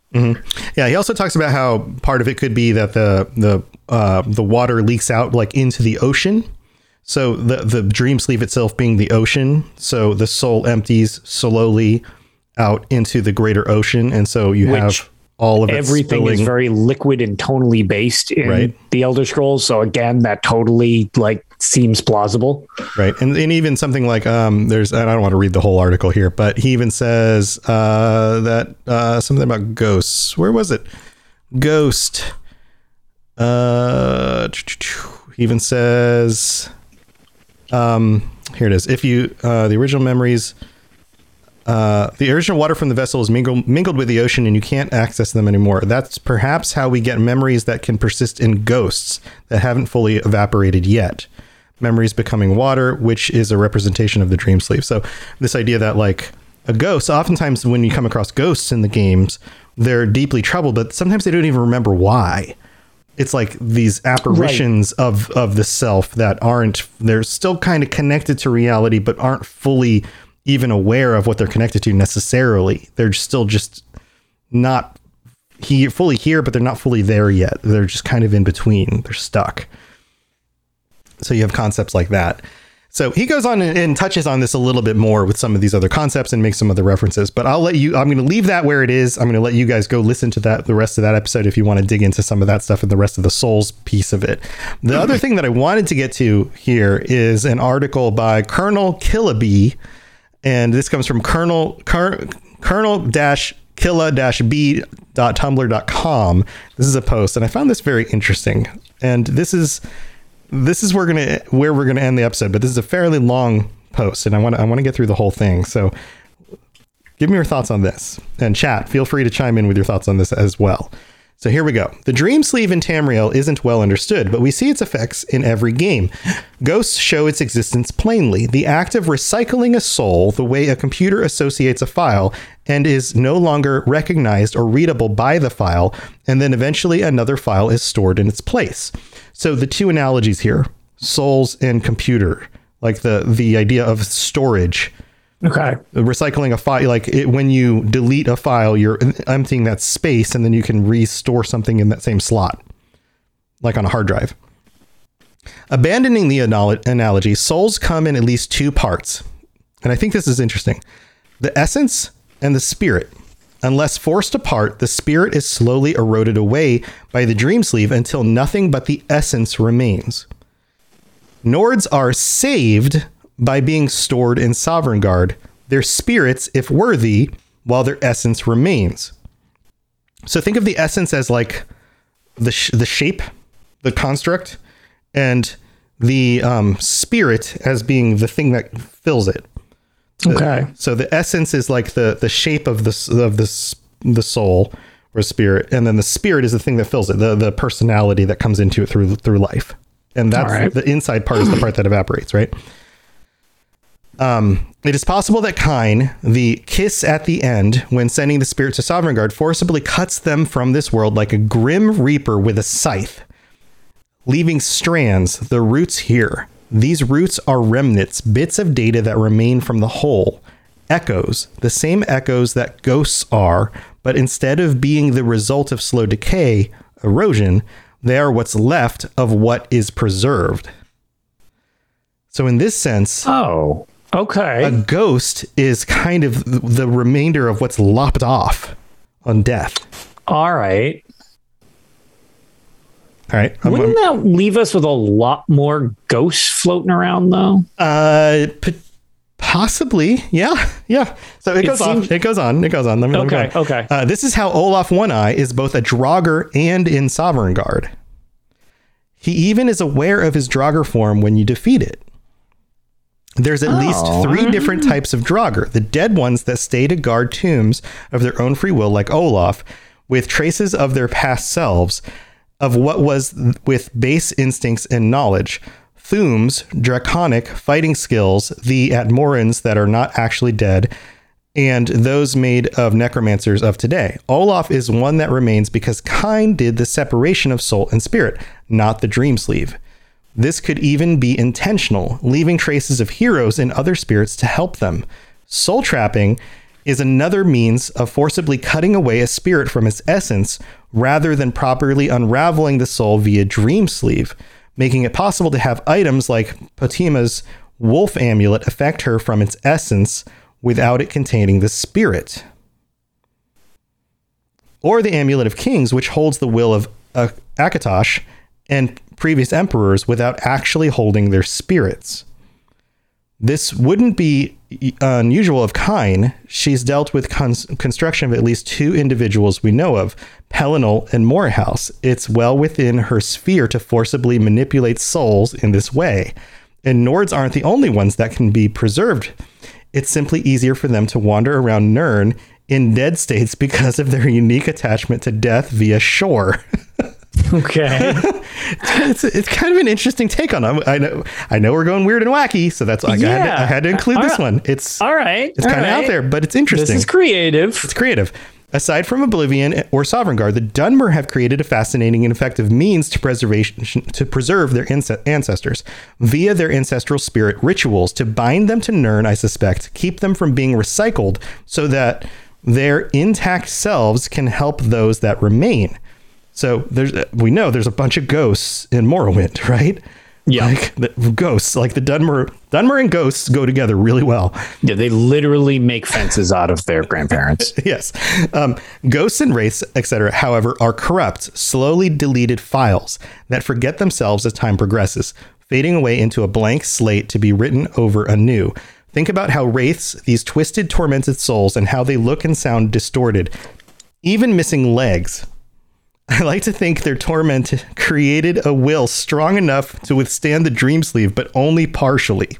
Yeah, he also talks about how part of it could be that the the uh, the water leaks out like into the ocean. So the the dream sleeve itself being the ocean, so the soul empties slowly out into the greater ocean, and so you Which have all of it everything is very liquid and tonally based in Right. the elder scrolls. So again that totally like seems plausible. Right. And, and even something like um there's i don't want to read the whole article here but he even says uh that uh something about ghosts. Where was it? Ghost. Uh he even says um here it is if you uh the original memories uh, the original water from the vessel is mingled, mingled with the ocean and you can't access them anymore. That's perhaps how we get memories that can persist in ghosts that haven't fully evaporated yet. Memories becoming water, which is a representation of the dream sleep. So, this idea that, like, a ghost, oftentimes when you come across ghosts in the games, they're deeply troubled, but sometimes they don't even remember why. It's like these apparitions of, of the self that aren't, they're still kind of connected to reality, but aren't fully even aware of what they're connected to necessarily. They're still just not he fully here, but they're not fully there yet. They're just kind of in between. They're stuck. So you have concepts like that. So he goes on and, touches on this a little bit more with some of these other concepts and makes some other references. But I'll let you. I'm going to leave that where it is. I'm going to let you guys go listen to that the rest of that episode if you want to dig into some of that stuff and the rest of the souls piece of it. The other thing that I wanted to get to here is an article by Colonel Killaby, and this comes from Colonel Colonel dash killa dash b dot tumblr dot com. This is a post, and I found this very interesting. And this is this is where we're gonna where we're gonna end the episode, but this is a fairly long post, and I want I want to get through the whole thing. So, give me your thoughts on this, and chat. Feel free to chime in with your thoughts on this as well. So here we go. The dream sleeve in Tamriel isn't well understood, but we see its effects in every game. Ghosts show its existence plainly. The act of recycling a soul, the way a computer associates a file, and is no longer recognized or readable by the file, and then eventually another file is stored in its place. So the two analogies here, souls and computer, like the the idea of storage Okay. recycling a file like it, when you delete a file you're emptying that space and then you can restore something in that same slot like on a hard drive. Abandoning the analogy souls come in at least two parts. And i think this is interesting. The essence and the spirit. Unless forced apart the spirit is slowly eroded away by the dream sleeve until nothing but the essence remains. Nords are saved by being stored in Sovngarde, their spirits, if worthy, while their essence remains. So think of the essence as like the sh- the shape, the construct, and the um, spirit as being the thing that fills it. Okay. So the essence is like the the shape of the of the the soul or spirit, and then the spirit is the thing that fills it, the the personality that comes into it through through life, and that's right. the inside part is the part that evaporates, right? Um, it is possible that Kyne, the kiss at the end, when sending the spirit to Sovngarde, forcibly cuts them from this world like a grim reaper with a scythe, leaving strands, the roots here. These roots are remnants, bits of data that remain from the whole, echoes, the same echoes that ghosts are, but instead of being the result of slow decay, erosion, they are what's left of what is preserved. So, in this sense, Oh. Okay. a ghost is kind of the remainder of what's lopped off on death. All right. All right. I'm- Wouldn't that leave us with a lot more ghosts floating around, though? Uh, p- possibly. Yeah. Yeah. So it, It goes seems- on. It goes on. It goes on. Let me, let me Okay, go on. okay. Uh, this is how Olaf One Eye is both a Draugr and in Sovngarde. He even is aware of his Draugr form when you defeat it. There's at least Oh. three mm-hmm. different types of Draugr. The dead ones that stay to guard tombs of their own free will, like Olaf, with traces of their past selves, of what was with base instincts and knowledge. Thu'ums, draconic fighting skills, the Atmorans that are not actually dead, and those made of necromancers of today. Olaf is one that remains because Kyne did the separation of soul and spirit, not the dream sleeve. This could even be intentional, leaving traces of heroes and other spirits to help them. Soul trapping is another means of forcibly cutting away a spirit from its essence rather than properly unraveling the soul via dream sleeve, making it possible to have items like Potema's wolf amulet affect her from its essence without it containing the spirit. Or the amulet of kings, which holds the will of uh, Akatosh and previous emperors without actually holding their spirits. This wouldn't be uh, unusual of Kyne. She's dealt with cons- construction of at least two individuals we know of, Pelinal and Morihaus. It's well within her sphere to forcibly manipulate souls in this way. And Nords aren't the only ones that can be preserved. It's simply easier for them to wander around Nirn in dead states because of their unique attachment to death via Shor. Okay. it's, it's kind of an interesting take on it. I know I know we're going weird and wacky, so that's why I, had, to, Yeah. I had to include this All right. one. It's All right. it's kind of right. out there, but it's interesting. This is creative. it's creative. Aside from Oblivion or Sovngarde, the Dunmer have created a fascinating and effective means to preservation to preserve their ince- ancestors via their ancestral spirit rituals to bind them to Nirn. I suspect keep them from being recycled so that their intact selves can help those that remain. So there's we know there's a bunch of ghosts in Morrowind, right? Yeah. like the ghosts, like the Dunmer, Dunmer and ghosts go together really well. Yeah, they literally make fences out of their grandparents. yes. Um, ghosts and wraiths, etc., however, are corrupt, slowly deleted files that forget themselves as time progresses, fading away into a blank slate to be written over anew. Think about how wraiths, these twisted, tormented souls, and how they look and sound distorted, even missing legs. I like to think their torment created a will strong enough to withstand the dream sleeve, but only partially.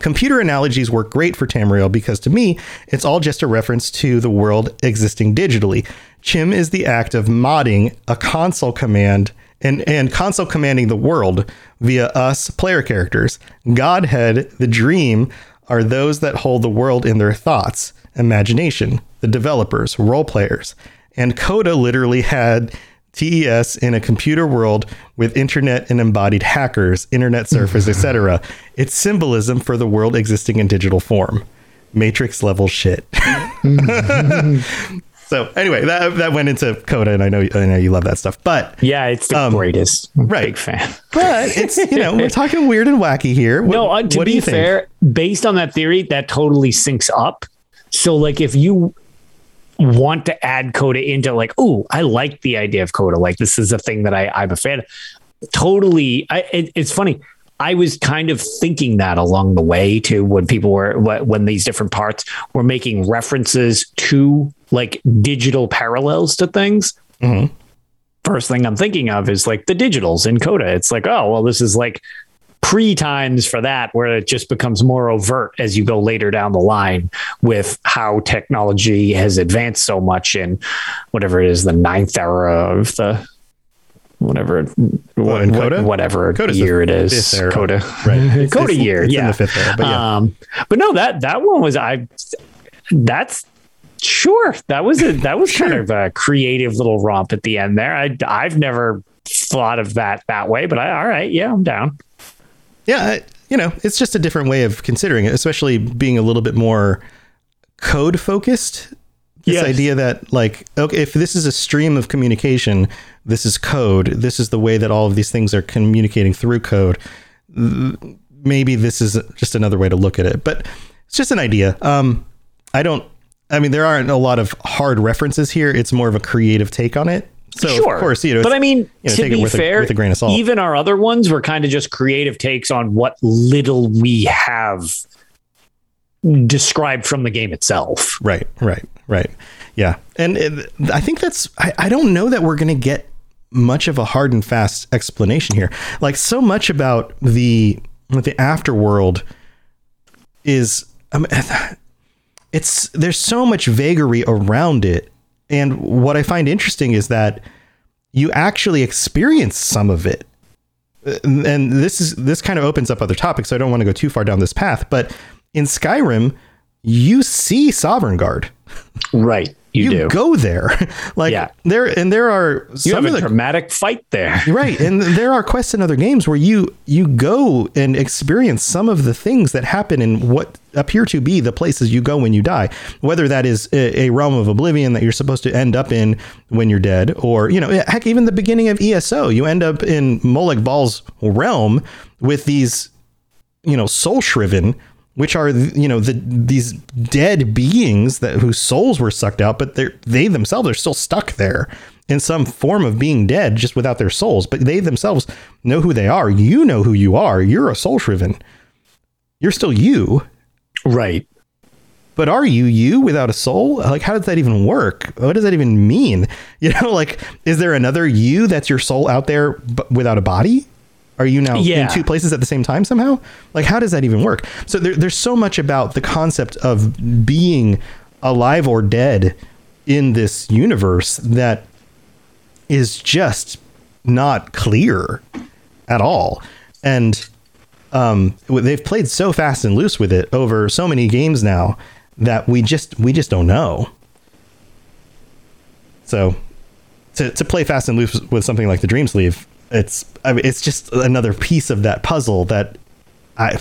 Computer analogies work great for Tamriel because to me, it's all just a reference to the world existing digitally. Chim is the act of modding a console command and, and console commanding the world via us player characters. Godhead, the dream, are those that hold the world in their thoughts, imagination, the developers, role players. And Coda literally had TES in a computer world with internet and embodied hackers, internet surfers, etc. It's symbolism for the world existing in digital form. Matrix level shit. so anyway, that that went into Coda, and I know I know you love that stuff, but Yeah, it's the Um, greatest. I'm right. Big fan. but it's you know we're talking weird and wacky here. What, no, uh, to be you think? fair, based on that theory, that totally syncs up. So, like, if you want to add Coda into, like, oh, I like the idea of Coda. Like, this is a thing that I, I'm a fan. of. Totally, I, it, it's funny. I was kind of thinking that along the way too, when people were when these different parts were making references to like digital parallels to things. Mm-hmm. First thing I'm thinking of is like the digitals in Coda. It's like, oh, well, this is like pre times for that where it just becomes more overt as you go later down the line with how technology has advanced so much in whatever it is the ninth era of the whatever What, in what- whatever Coda's year it is. era. coda. Right. It's- coda it's- year it's in yeah. the fifth era, but yeah. um but no that that one was i that's sure that was a that was kind of a creative little romp at the end there. I i've never thought of that that way but i all right yeah i'm down Yeah, you know, it's just a different way of considering it, especially being a little bit more code focused. This Yes. idea that like, okay, if this is a stream of communication, this is code. This is the way that all of these things are communicating through code. Maybe this is just another way to look at it, but it's just an idea. Um, I don't. I mean, there aren't a lot of hard references here. It's more of a creative take on it. So sure of course, you know. but i mean you know, to be with a- fair with a grain of salt. even our other ones were kind of just creative takes on what little we have described from the game itself Right, right, right. Yeah. And it, I think that's, I, I don't know that we're going to get much of a hard and fast explanation here. Like, so much about the, the afterworld is, um, I mean, it's, there's so much vagary around it. And what I find interesting is that you actually experience some of it. Uh, And this is this kind of opens up other topics, so I don't want to go too far down this path. But in Skyrim, you see Sovngarde. right you, do go there, like Yeah. there, and there are you some have of a the dramatic fight there right, and there are quests in other games where you you go and experience some of the things that happen in what appear to be the places you go when you die. Whether that is a, a realm of oblivion that you're supposed to end up in when you're dead, or you know, heck, even the beginning of ESO, you end up in Molag Bal's realm with these you know soul shriven which are you know the these dead beings that whose souls were sucked out but they they themselves are still stuck there in some form of being dead just without their souls. But they themselves know who they are. You know who you are. You're a soul shriven. You're still you. Right. But are you you without a soul? Like how does that even work? What does that even mean? You know like is there another you that's your soul out there but without a body are you now Yeah. in two places at the same time somehow like how does that even work so there, there's so much about the concept of being alive or dead in this universe that is just not clear at all and um, they've played so fast and loose with it over so many games now that we just we just don't know. So to, to play fast and loose with something like the Dream Sleeve, it's I mean, it's just another piece of that puzzle that I,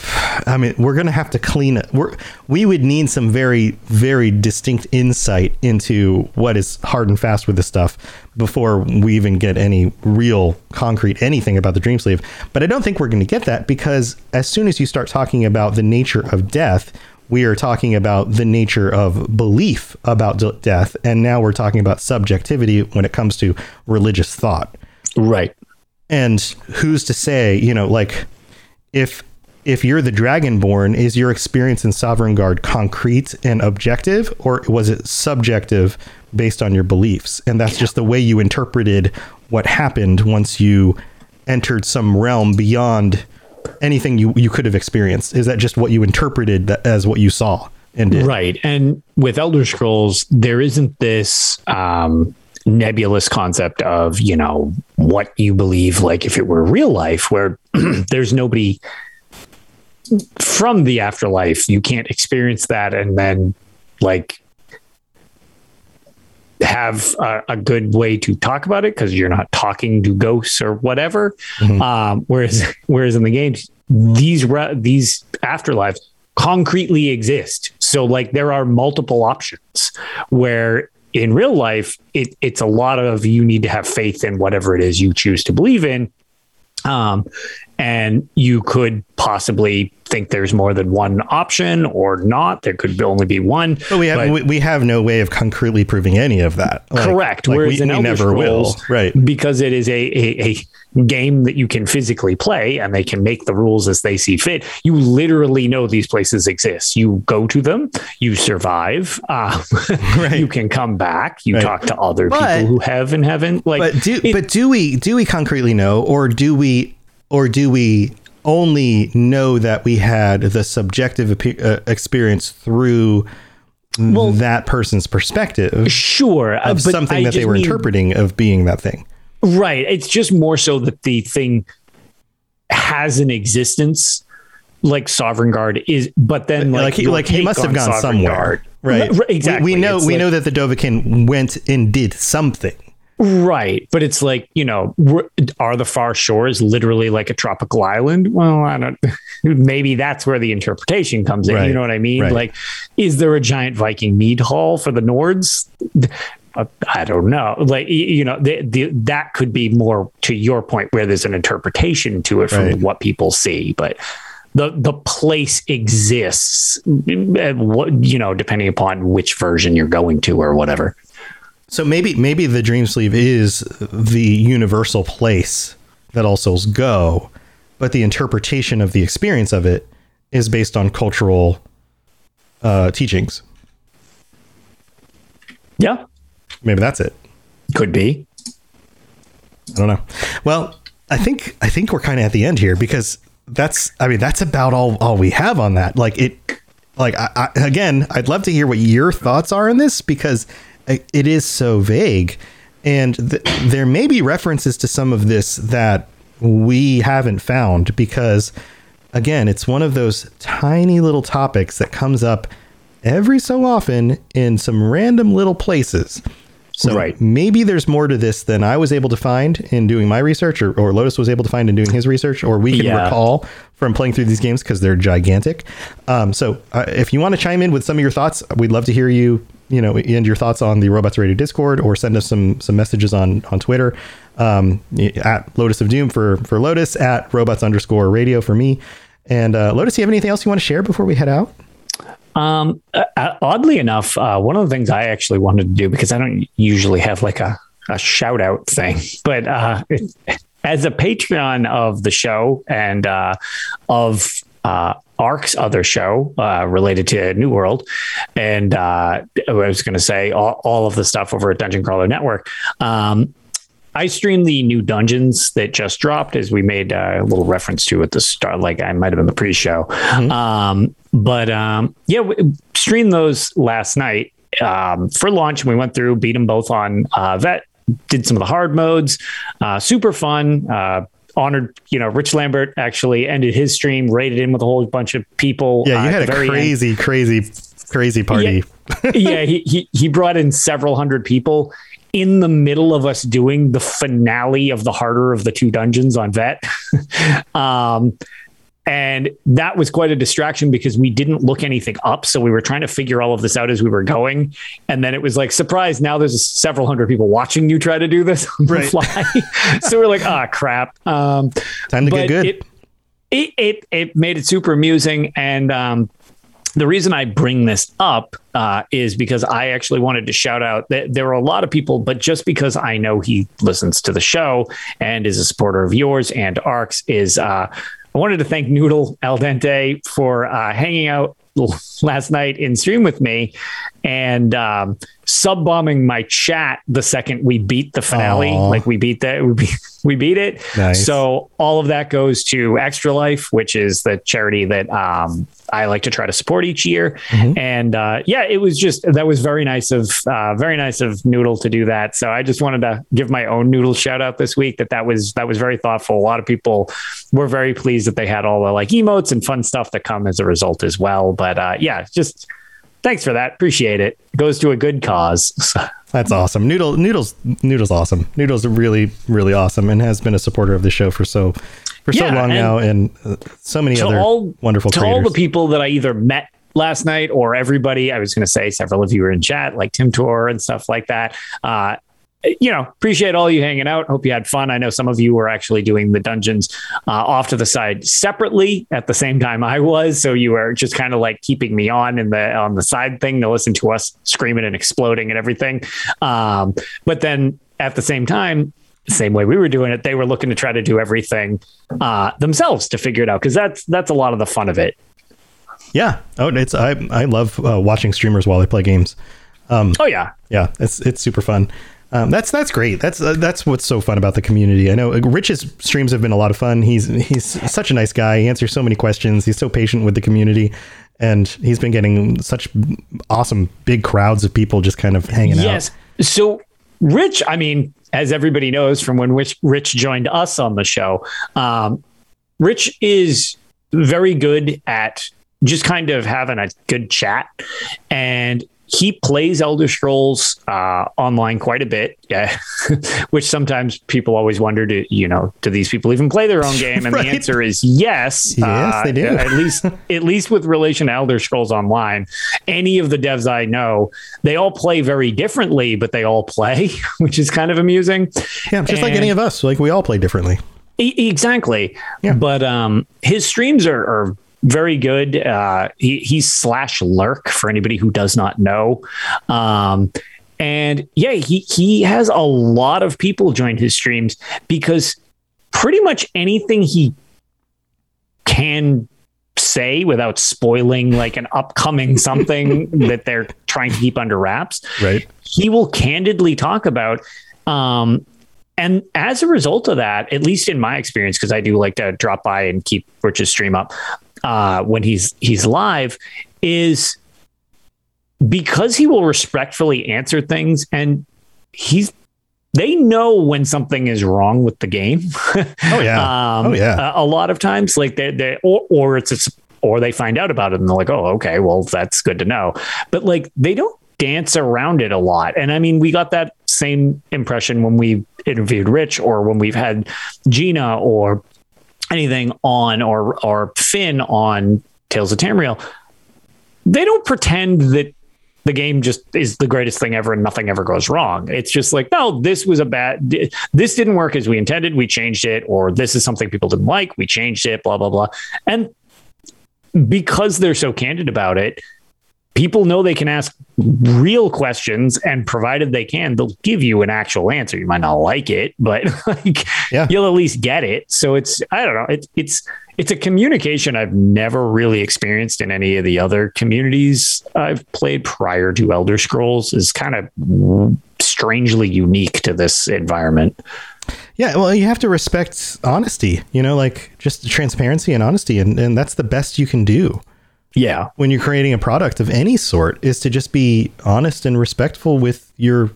I mean, we're gonna have to clean it. We're we would need some very very distinct insight into what is hard and fast with this stuff before we even get any real concrete anything about the dream sleeve. But I don't think we're going to get that because as soon as you start talking about the nature of death, we are talking about the nature of belief about death, and now we're talking about subjectivity when it comes to religious thought. Right. And who's to say, you know, like if if you're the dragonborn, is your experience in Sovngarde concrete and objective, or was it subjective based on your beliefs? And that's just the way you interpreted what happened once you entered some realm beyond anything you, you could have experienced. Is that just what you interpreted that as what you saw and did? Right. And with Elder Scrolls, there isn't this um, nebulous concept of, you know, what you believe, like if it were real life, where there's nobody from the afterlife. You can't experience that and then, like, have a, a good way to talk about it because you're not talking to ghosts or whatever. Um, whereas, whereas in the games, these re- these afterlives concretely exist. So like there are multiple options where in real life it, it's a lot of you need to have faith in whatever it is you choose to believe in. Um, and you could possibly think there's more than one option or not. There could only be one. But we have we, we have no way of concretely proving any of that. Like- Correct. like Whereas we, in we Elder never will. Right. Because it is a, a, a game that you can physically play and they can make the rules as they see fit. You literally know these places exist. You go to them, you survive, um, Right. you can come back, you Right. talk to other But- people who have and haven't. Like, But do it- but do we do we concretely know, or do we or do we only know that we had the subjective uh, experience through that person's perspective sure, uh, of something I that they were mean- interpreting of being that thing? Right. It's just more so that the thing has an existence like Sovngarde is, but then like, Like he, like he must have gone Sovereign somewhere, Guard- right? R- We- Exactly. We, know It's we like- know that the Dovahkiin went and did something. Right. But it's like, you know, are the far shores literally like a tropical island? Well, I don't, maybe that's where the interpretation comes in. Right. You know what I mean? Right. Like, is there a giant Viking mead hall for the Nords? Uh, I don't know. Like, you know, the, the, that could be more to your point where there's an interpretation to it from Right. what people see. But the, the place exists, what, you know, depending upon which version you're going to or whatever. So maybe maybe the dream sleeve is the universal place that all souls go, but the interpretation of the experience of it is based on cultural uh, teachings. Yeah. Maybe that's it. Could be. I don't know. Well, I think I think we're kind of at the end here because that's I mean that's about all all we have on that. Like it, like I, I, again, I'd love to hear what your thoughts are on this because it is so vague, and th- there may be references to some of this that we haven't found because again, it's one of those tiny little topics that comes up every so often in some random little places. So Right. maybe there's more to this than I was able to find in doing my research, or, or Lotus was able to find in doing his research, or we can Yeah. recall from playing through these games because they're gigantic. Um, so uh, if you want to chime in with some of your thoughts, we'd love to hear you. You know, and your thoughts on the Robots Radio Discord, or send us some some messages on on Twitter um, at Lotus of Doom for for Lotus at Robots underscore Radio for me. And uh, Lotus, do you have anything else you want to share before we head out? Um, uh, uh, oddly enough, uh, one of the things I actually wanted to do because I don't usually have like a, a shout out thing, but uh, as a Patreon of the show and uh, of uh, Ark's other show uh, related to New World, and uh, I was going to say all, all of the stuff over at Dungeon Crawler Network. Um, I streamed the new dungeons that just dropped, as we made uh, a little reference to at the start. Like I might have been the pre-show, um, but um, yeah, we streamed those last night um, for launch, and we went through, beat them both on uh, Vet, did some of the hard modes, uh, super fun. Uh, honored, you know, Rich Lambert actually ended his stream, rated in with a whole bunch of people. Yeah, uh, you at had a very end crazy, crazy, crazy party. yeah, he, he he brought in several hundred people in the middle of us doing the finale of the harder of the two dungeons on Vet. um, and that was quite a distraction because we didn't look anything up. So we were trying to figure all of this out as we were going. And then it was like, surprise, now there's several hundred people watching you try to do this on the fly. so we're like, ah, crap. Um, Time to get good. It, it, it, it made it super amusing. And um, the reason I bring this up uh, is because I actually wanted to shout out that there are a lot of people, but just because I know he listens to the show and is a supporter of yours and ARCs, is uh, I wanted to thank Noodle Al Dente for uh, hanging out last night in stream with me and um, sub bombing my chat the second we beat the finale. Aw. Like we beat that, we beat, we beat it. Nice. So all of that goes to Extra Life, which is the charity that um, I like to try to support each year. Mm-hmm. And uh, yeah, it was just that was very nice of uh, very nice of Noodle to do that. So I just wanted to give my own Noodle shout out this week. That that was that was very thoughtful. A lot of people were very pleased that they had all the like emotes and fun stuff that come as a result as well. But uh, yeah, just thanks for that. Appreciate it. Goes to a good cause. That's awesome. Noodle Noodles Noodles awesome. Noodles really really awesome and has been a supporter of the show for so for so long and now and uh, so many other all wonderful to creators. all the people that I either met last night or everybody. I was going to say several of you were in chat, like Tim Tor and stuff like that. Uh, you know, appreciate all you hanging out. Hope you had fun. I know some of you were actually doing the dungeons uh, off to the side separately at the same time I was, so you were just kind of like keeping me on in the on the side thing to listen to us screaming and exploding and everything. Um, but then at the same time, same way we were doing it, they were looking to try to do everything uh, themselves to figure it out because that's that's a lot of the fun of it. yeah. Oh, it's I I love uh, watching streamers while they play games. Oh yeah, Yeah, it's it's super fun. Um, that's that's great. That's uh, that's what's so fun about the community. I know uh, Rich's streams have been a lot of fun. He's he's such a nice guy. He answers so many questions. He's so patient with the community, and he's been getting such awesome big crowds of people just kind of hanging out. Yes. So Rich, I mean, as everybody knows from when Rich, Rich joined us on the show, um, Rich is very good at just kind of having a good chat and he plays Elder Scrolls uh, online quite a bit, yeah. which sometimes people always wonder, do you know, do these people even play their own game? And Right. the answer is yes. Yes, they do. At least, at least with relation to Elder Scrolls Online, any of the devs I know, they all play very differently, but they all play, which is kind of amusing. Yeah, just like any of us. Like we all play differently. E- exactly. Yeah. But um, his streams are, are very good. Uh, he, he's slash lurk for anybody who does not know. Um, and yeah, he he has a lot of people join his streams because pretty much anything he can say without spoiling like an upcoming something that they're trying to keep under wraps Right. he will candidly talk about um and as a result of that at least in my experience because i do like to drop by and keep rich's stream up uh when he's he's live is because he will respectfully answer things and he's they know when something is wrong with the game Oh yeah. um, Oh, yeah. A, a lot of times, like they, they or or it's or they find out about it and they're like, oh, okay, well, that's good to know. But like they don't dance around it a lot. And I mean, we got that same impression when we interviewed Rich or when we've had Gina or anything on or or Finn on Tales of Tamriel. They don't pretend that the game just is the greatest thing ever and nothing ever goes wrong. It's just like, no, this was a bad, this didn't work as we intended. We changed it, or this is something people didn't like. We changed it, blah, blah, blah. And because they're so candid about it, people know they can ask real questions and provided they can, they'll give you an actual answer. You might not like it, but like Yeah. you'll at least get it. So it's, I don't know. It's, it's, it's a communication I've never really experienced in any of the other communities I've played prior to Elder Scrolls is kind of strangely unique to this environment. Yeah, well, you have to respect honesty, you know, like just transparency and honesty. And, and that's the best you can do Yeah. when you're creating a product of any sort is to just be honest and respectful with your,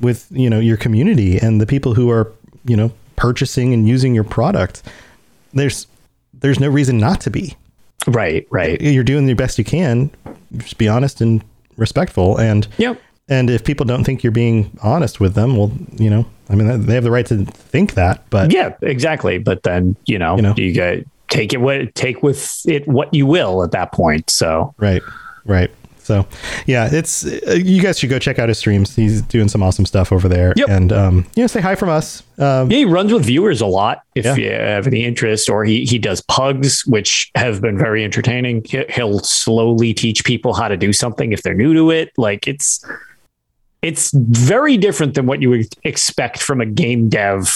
with, you know, your community and the people who are, you know, purchasing and using your product. There's, there's no reason not to be. Right. Right. You're doing the best you can. Just be honest and respectful. And, Yep. and if people don't think you're being honest with them, well, you know, I mean, they have the right to think that, but Yeah, exactly. But then, you know, You know. you get take it what take with it what you will at that point. So Right. Right. So, yeah, it's uh, you guys should go check out his streams. He's doing some awesome stuff over there. Yep. And um, you know, say hi from us. Um, Yeah, he runs with viewers a lot if Yeah. you have any interest, or he he does pugs, which have been very entertaining. He- He'll slowly teach people how to do something if they're new to it. Like it's it's very different than what you would expect from a game dev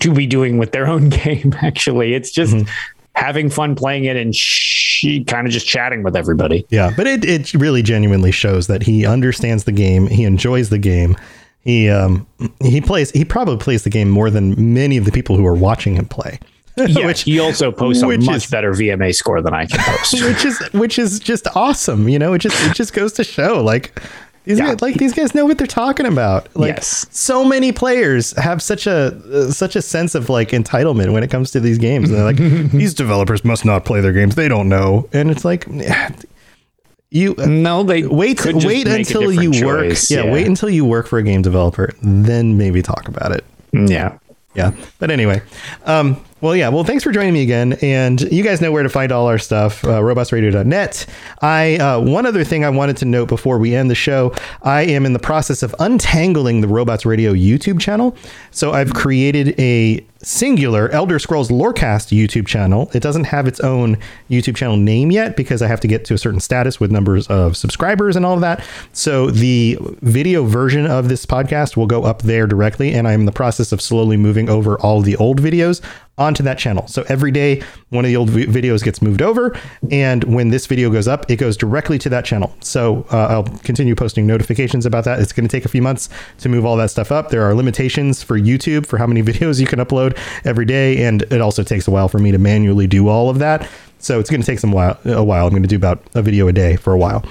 to be doing with their own game. Actually, it's just Mm-hmm. Having fun playing it and she kind of just chatting with everybody. Yeah, but it, it really genuinely shows that he understands the game. He enjoys the game. He um he plays he probably plays the game more than many of the people who are watching him play. Yeah, which he also posts a much is- better VMA score than I can post. which is which is just awesome. You know, it just it just goes to show like these Yeah. guys, like these guys know what they're talking about. Like Yes. so many players have such a uh, such a sense of like entitlement when it comes to these games. And they're like these developers must not play their games. They don't know. And it's like you no, they wait wait until you different work choice. yeah, wait until you work for a game developer then maybe talk about it yeah. yeah but anyway um well yeah. Well thanks for joining me again. And you guys know where to find all our stuff uh, robotsradio.net i uh, one other thing i wanted to note before we end the show i am in the process of untangling the robots radio youtube channel. So i've created a singular elder scrolls lorecast youtube channel. It doesn't have its own youtube channel name yet because i have to get to a certain status with numbers of subscribers and all of that. So the video version of this podcast will go up there directly and i'm in the process of slowly moving over all the old videos onto that channel. So every day, one of the old vi- videos gets moved over, and when this video goes up, it goes directly to that channel. So uh, I'll continue posting notifications about that. It's going to take a few months to move all that stuff up. There are limitations for YouTube for how many videos you can upload every day, and it also takes a while for me to manually do all of that. So it's going to take some while. A while. I'm going to do about a video a day for a while.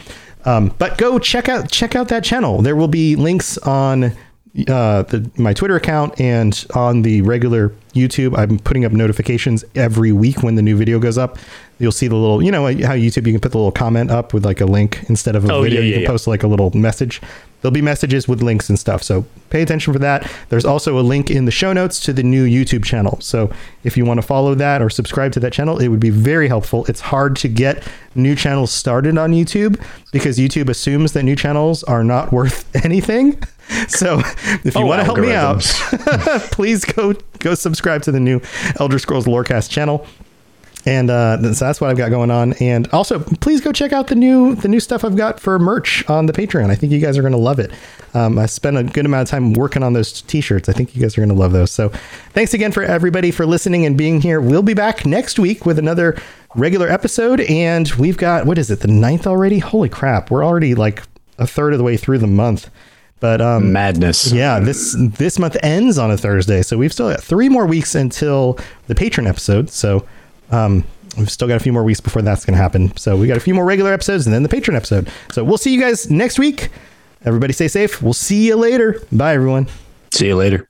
Um, but go check out check out that channel. There will be links on uh, the, my Twitter account and on the regular YouTube. I'm putting up notifications every week when the new video goes up. You'll see the little, you know, how YouTube you can put the little comment up with like a link instead of a Oh, video. yeah, you can yeah. post like a little message. There'll be messages with links and stuff. So pay attention for that. There's also a link in the show notes to the new YouTube channel. So if you want to follow that or subscribe to that channel, it would be very helpful. It's hard to get new channels started on YouTube because YouTube assumes that new channels are not worth anything. So if you Oh, want to help me out, please go go subscribe to the new Elder Scrolls Lorecast channel. And uh, so that's what I've got going on. And also, please go check out the new the new stuff I've got for merch on the Patreon. I think you guys are going to love it. Um, I spent a good amount of time working on those T-shirts. I think you guys are going to love those. So, thanks again for everybody for listening and being here. We'll be back next week with another regular episode. And we've got what is it, the ninth already? Holy crap! We're already like a third of the way through the month. But um, Madness. yeah, this this month ends on a Thursday, so we've still got three more weeks until the patron episode. So um, we've still got a few more weeks before that's going to happen. So we got a few more regular episodes and then the patron episode. So we'll see you guys next week. Everybody stay safe. We'll see you later. Bye, everyone. See you later.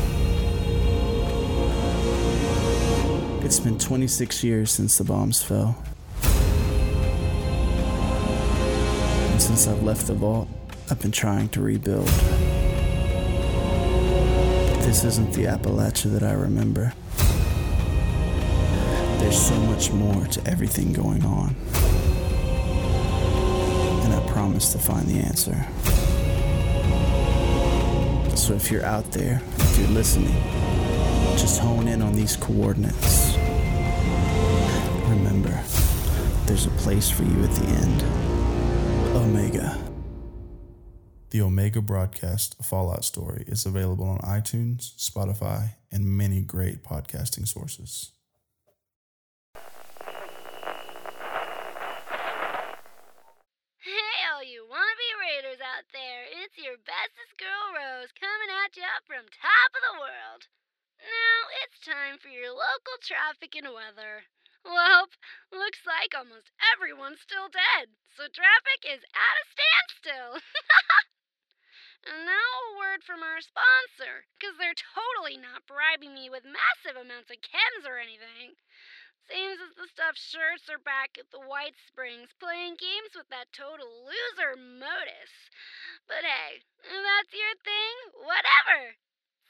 It's been 26 years since the bombs fell. And since I've left the vault, I've been trying to rebuild. But this isn't the Appalachia that I remember. There's so much more to everything going on. And I promise to find the answer. So if you're out there, if you're listening, just hone in on these coordinates. Remember, there's a place for you at the end. Omega. The Omega Broadcast Fallout Story is available on iTunes, Spotify, and many great podcasting sources. Hey, all you wannabe raiders out there, it's your bestest girl Rose coming at you from top of the world. Now it's time for your local traffic and weather. Well, looks like almost everyone's still dead, so traffic is at a standstill. and now a word from our sponsor, because they're totally not bribing me with massive amounts of chems or anything. Seems as the stuffed shirts are back at the White Springs playing games with that total loser Modus. But hey, if that's your thing, whatever.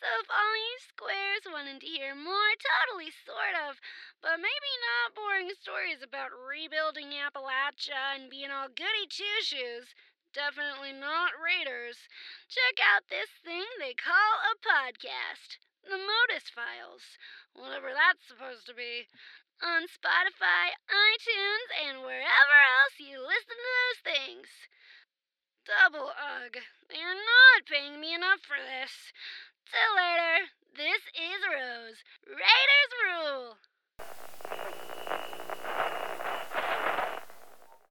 So if all you squares wanted to hear more totally sort of, but maybe not boring stories about rebuilding Appalachia and being all goody two shoes, definitely not Raiders, check out this thing they call a podcast. The Modus Files. Whatever that's supposed to be on Spotify, iTunes, and wherever else you listen to those things. Double ugh. They are not paying me enough for this. See you later. This is Rose. Raiders rule.